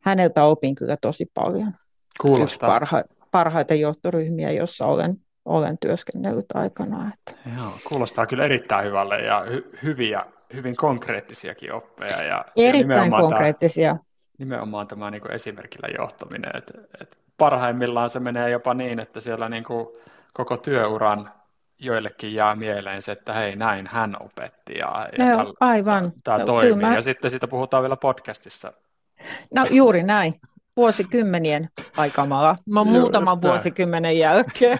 häneltä opin kyllä tosi paljon. Kuulostaa. Yksi parha, parhaita johtoryhmiä, jossa olen, olen työskennellyt aikana. Että. Joo, kuulostaa kyllä erittäin hyvälle ja hy- hyviä, hyvin konkreettisiakin oppeja. Ja, erittäin ja konkreettisia. Tämä, nimenomaan tämä niin kuin esimerkillä johtaminen, että, että parhaimmillaan se menee jopa niin, että siellä niin kuin koko työuran joillekin jää mieleen se, että hei näin hän opetti ja, ja no, aivan. tämä no, toimii. Mä... Ja sitten siitä puhutaan vielä podcastissa. No juuri näin. Vuosikymmenien aikamalla. Mä muutaman vuosikymmenen jälkeen.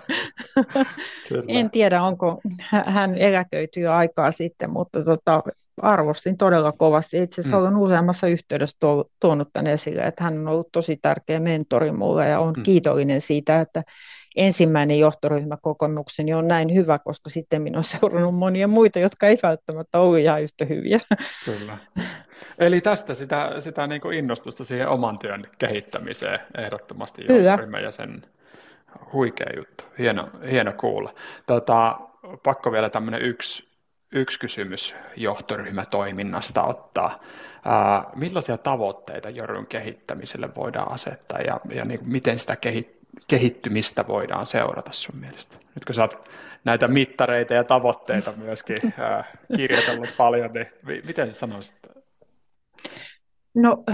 en tiedä, onko hän eläköity jo aikaa sitten, mutta tota, arvostin todella kovasti. Itse asiassa mm. olen useammassa yhteydessä tuonut tämän esille, että hän on ollut tosi tärkeä mentori mulle ja on mm. kiitollinen siitä, että ensimmäinen johtoryhmäkokemukseni on näin hyvä, koska sitten minä on seurannut monia muita, jotka ei välttämättä ole ihan yhtä hyviä. Kyllä. Eli tästä sitä, sitä niin kuin innostusta siihen oman työn kehittämiseen ehdottomasti johtoryhmän ja sen huikea juttu. Hieno, hieno kuulla. Tota, pakko vielä tämmöinen yksi yksi kysymys johtoryhmätoiminnasta ottaa. Millaisia tavoitteita jorun kehittämiselle voidaan asettaa ja, ja niin kuin miten sitä kehittymistä voidaan seurata sun mielestä? Nyt kun sä oot näitä mittareita ja tavoitteita myöskin kirjoitellut paljon, niin miten sä sanoisit? No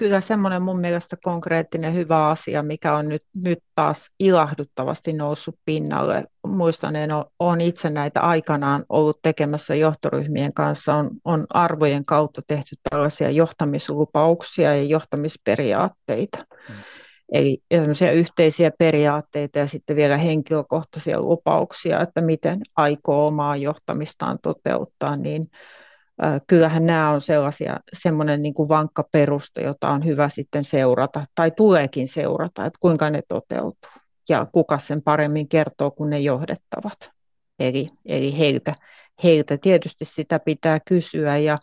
kyllä semmoinen mun mielestä konkreettinen hyvä asia, mikä on nyt, nyt taas ilahduttavasti noussut pinnalle. Muistan, että olen itse näitä aikanaan ollut tekemässä johtoryhmien kanssa, on, on arvojen kautta tehty tällaisia johtamislupauksia ja johtamisperiaatteita. Mm. Eli yhteisiä periaatteita ja sitten vielä henkilökohtaisia lupauksia, että miten aikoo omaa johtamistaan toteuttaa, niin kyllähän nämä on sellaisia, semmoinen niin kuin vankka perusta, jota on hyvä sitten seurata, tai tuleekin seurata, että kuinka ne toteutuu, ja kuka sen paremmin kertoo kuin ne johdettavat. Eli, eli heiltä, heiltä tietysti sitä pitää kysyä, ja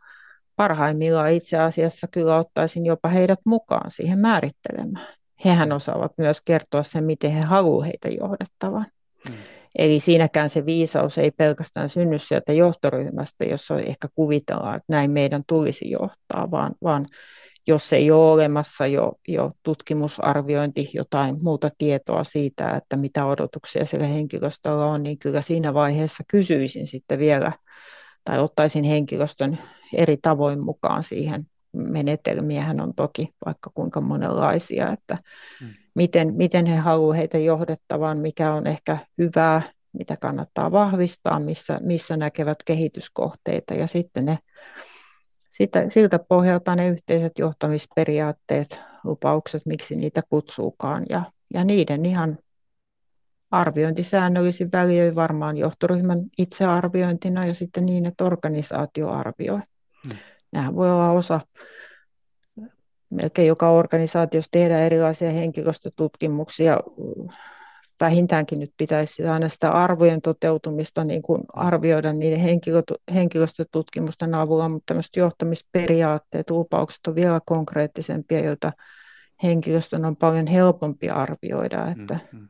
parhaimmillaan itse asiassa kyllä ottaisin jopa heidät mukaan siihen määrittelemään. Hehän osaavat myös kertoa sen, miten he haluavat heitä johdettavan. Hmm. Eli siinäkään se viisaus ei pelkästään synny sieltä johtoryhmästä, jossa ehkä kuvitellaan, että näin meidän tulisi johtaa, vaan, vaan jos ei ole olemassa jo, jo tutkimusarviointi, jotain muuta tietoa siitä, että mitä odotuksia sillä henkilöstöllä on, niin kyllä siinä vaiheessa kysyisin sitten vielä, tai ottaisin henkilöstön eri tavoin mukaan siihen. Menetelmiähän on toki vaikka kuinka monenlaisia, että hmm miten, miten he haluavat heitä johdettavan, mikä on ehkä hyvää, mitä kannattaa vahvistaa, missä, missä näkevät kehityskohteita ja sitten ne, sitä, siltä pohjalta ne yhteiset johtamisperiaatteet, lupaukset, miksi niitä kutsuukaan ja, ja niiden ihan arviointisäännöllisin väliöin varmaan johtoryhmän itsearviointina ja sitten niin, että organisaatio arvioi. Hmm. Nämähän voi olla osa, melkein joka organisaatiossa tehdään erilaisia henkilöstötutkimuksia. Vähintäänkin nyt pitäisi aina sitä arvojen toteutumista niin kuin arvioida niiden henkilöstötutkimusten avulla, mutta tämmöiset johtamisperiaatteet, lupaukset on vielä konkreettisempia, joita henkilöstön on paljon helpompi arvioida. Että mm-hmm.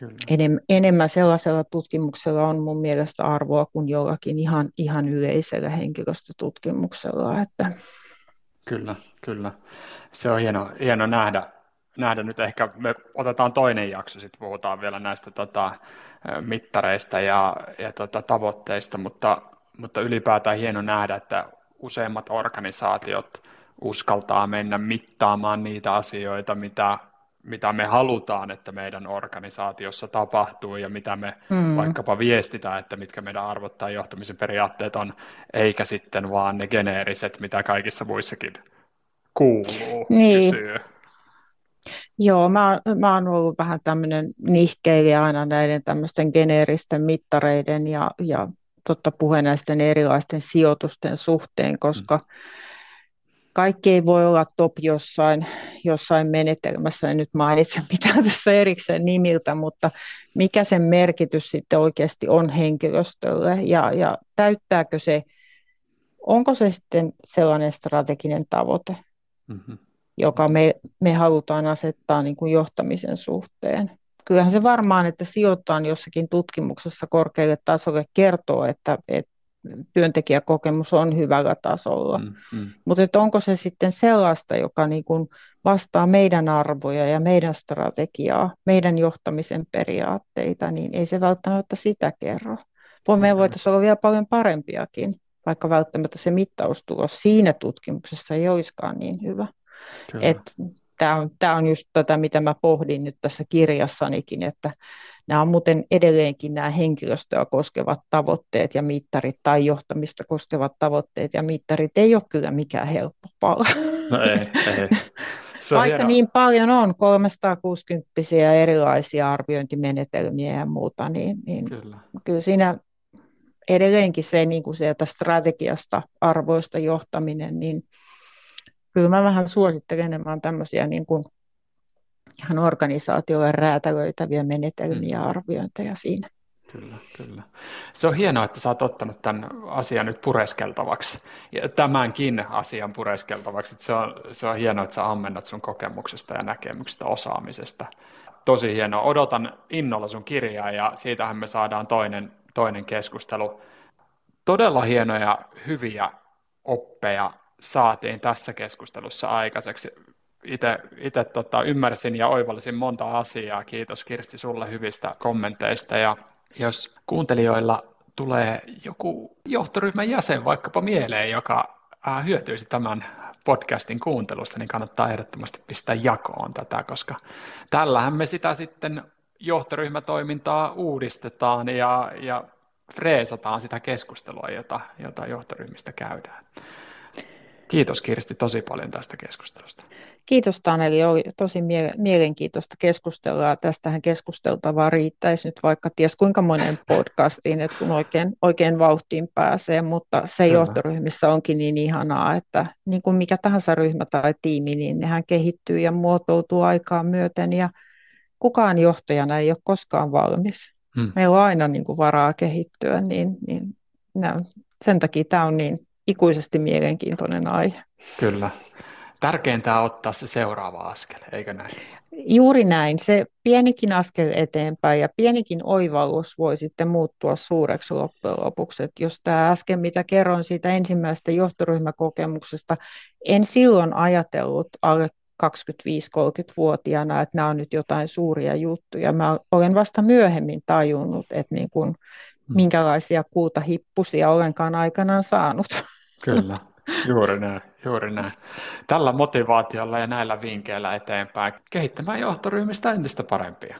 Kyllä. Enem, enemmän sellaisella tutkimuksella on mun mielestä arvoa kuin jollakin ihan, ihan yleisellä henkilöstötutkimuksella. Että... Kyllä, kyllä. Se on hieno, hieno nähdä, nähdä nyt ehkä, me otetaan toinen jakso, sitten puhutaan vielä näistä tota, mittareista ja, ja tota, tavoitteista, mutta, mutta ylipäätään hieno nähdä, että useimmat organisaatiot uskaltaa mennä mittaamaan niitä asioita, mitä mitä me halutaan, että meidän organisaatiossa tapahtuu ja mitä me mm. vaikkapa viestitään, että mitkä meidän arvot tai johtamisen periaatteet on, eikä sitten vaan ne geneeriset, mitä kaikissa muissakin kuuluu niin. kysyä. Joo, mä, mä oon ollut vähän tämmöinen nihkeilijä aina näiden tämmöisten geneeristen mittareiden ja, ja totta puheen näisten erilaisten sijoitusten suhteen, koska mm kaikki ei voi olla top jossain, jossain menetelmässä, en nyt mainitse mitään tässä erikseen nimiltä, mutta mikä sen merkitys sitten oikeasti on henkilöstölle ja, ja täyttääkö se, onko se sitten sellainen strateginen tavoite, mm-hmm. joka me, me halutaan asettaa niin kuin johtamisen suhteen. Kyllähän se varmaan, että sijoittaa jossakin tutkimuksessa korkealle tasolle kertoo, että, että työntekijäkokemus on hyvällä tasolla. Mm, mm. Mutta onko se sitten sellaista, joka niin kuin vastaa meidän arvoja ja meidän strategiaa, meidän johtamisen periaatteita, niin ei se välttämättä sitä kerro. Meidän voitaisiin olla vielä paljon parempiakin, vaikka välttämättä se mittaustulos siinä tutkimuksessa ei olisikaan niin hyvä. Tämä on, tämä on just tätä, mitä mä pohdin nyt tässä kirjassanikin, että Nämä on muuten edelleenkin nämä henkilöstöä koskevat tavoitteet ja mittarit tai johtamista koskevat tavoitteet ja mittarit ei ole kyllä mikään helppo pala. No ei, ei. Vaikka hieno. niin paljon on 360 erilaisia arviointimenetelmiä ja muuta, niin, niin kyllä. kyllä siinä edelleenkin se niin kuin sieltä strategiasta, arvoista johtaminen, niin kyllä mä vähän suosittelen enemmän tämmöisiä niin kuin ihan organisaatioille räätälöitäviä menetelmiä ja mm. arviointeja siinä. Kyllä, kyllä. Se on hienoa, että sä oot ottanut tämän asian nyt pureskeltavaksi, ja tämänkin asian pureskeltavaksi. Se on, se on hienoa, että sä ammennat sun kokemuksesta ja näkemyksestä, osaamisesta. Tosi hienoa. Odotan innolla sun kirjaa, ja siitähän me saadaan toinen, toinen keskustelu. Todella hienoja, hyviä oppeja saatiin tässä keskustelussa aikaiseksi itse tota, ymmärsin ja oivallisin monta asiaa. Kiitos Kirsti sulle hyvistä kommenteista. Ja jos kuuntelijoilla tulee joku johtoryhmän jäsen vaikkapa mieleen, joka hyötyisi tämän podcastin kuuntelusta, niin kannattaa ehdottomasti pistää jakoon tätä, koska tällähän me sitä sitten johtoryhmätoimintaa uudistetaan ja, ja freesataan sitä keskustelua, jota, jota johtoryhmistä käydään. Kiitos Kirsti tosi paljon tästä keskustelusta. Kiitos Taneli, oli tosi mielenkiintoista keskustella. Tästähän keskusteltavaa riittäisi nyt vaikka ties kuinka monen podcastiin, että kun oikein, oikein vauhtiin pääsee, mutta se Kyllä. johtoryhmissä onkin niin ihanaa, että niin kuin mikä tahansa ryhmä tai tiimi, niin nehän kehittyy ja muotoutuu aikaa myöten ja kukaan johtajana ei ole koskaan valmis. Hmm. Meillä on aina niin kuin varaa kehittyä, niin, niin sen takia tämä on niin ikuisesti mielenkiintoinen aihe. Kyllä. Tärkeintä on ottaa se seuraava askel, eikö näin? Juuri näin. Se pienikin askel eteenpäin ja pienikin oivallus voi sitten muuttua suureksi loppujen lopuksi. Et jos tämä äsken, mitä kerroin siitä ensimmäisestä johtoryhmäkokemuksesta, en silloin ajatellut alle 25-30-vuotiaana, että nämä on nyt jotain suuria juttuja. Mä olen vasta myöhemmin tajunnut, että niin kuin, hmm. minkälaisia kultahippusia olenkaan aikanaan saanut. Kyllä, juuri näin, juuri näin. Tällä motivaatiolla ja näillä vinkkeillä eteenpäin kehittämään johtoryhmistä entistä parempia.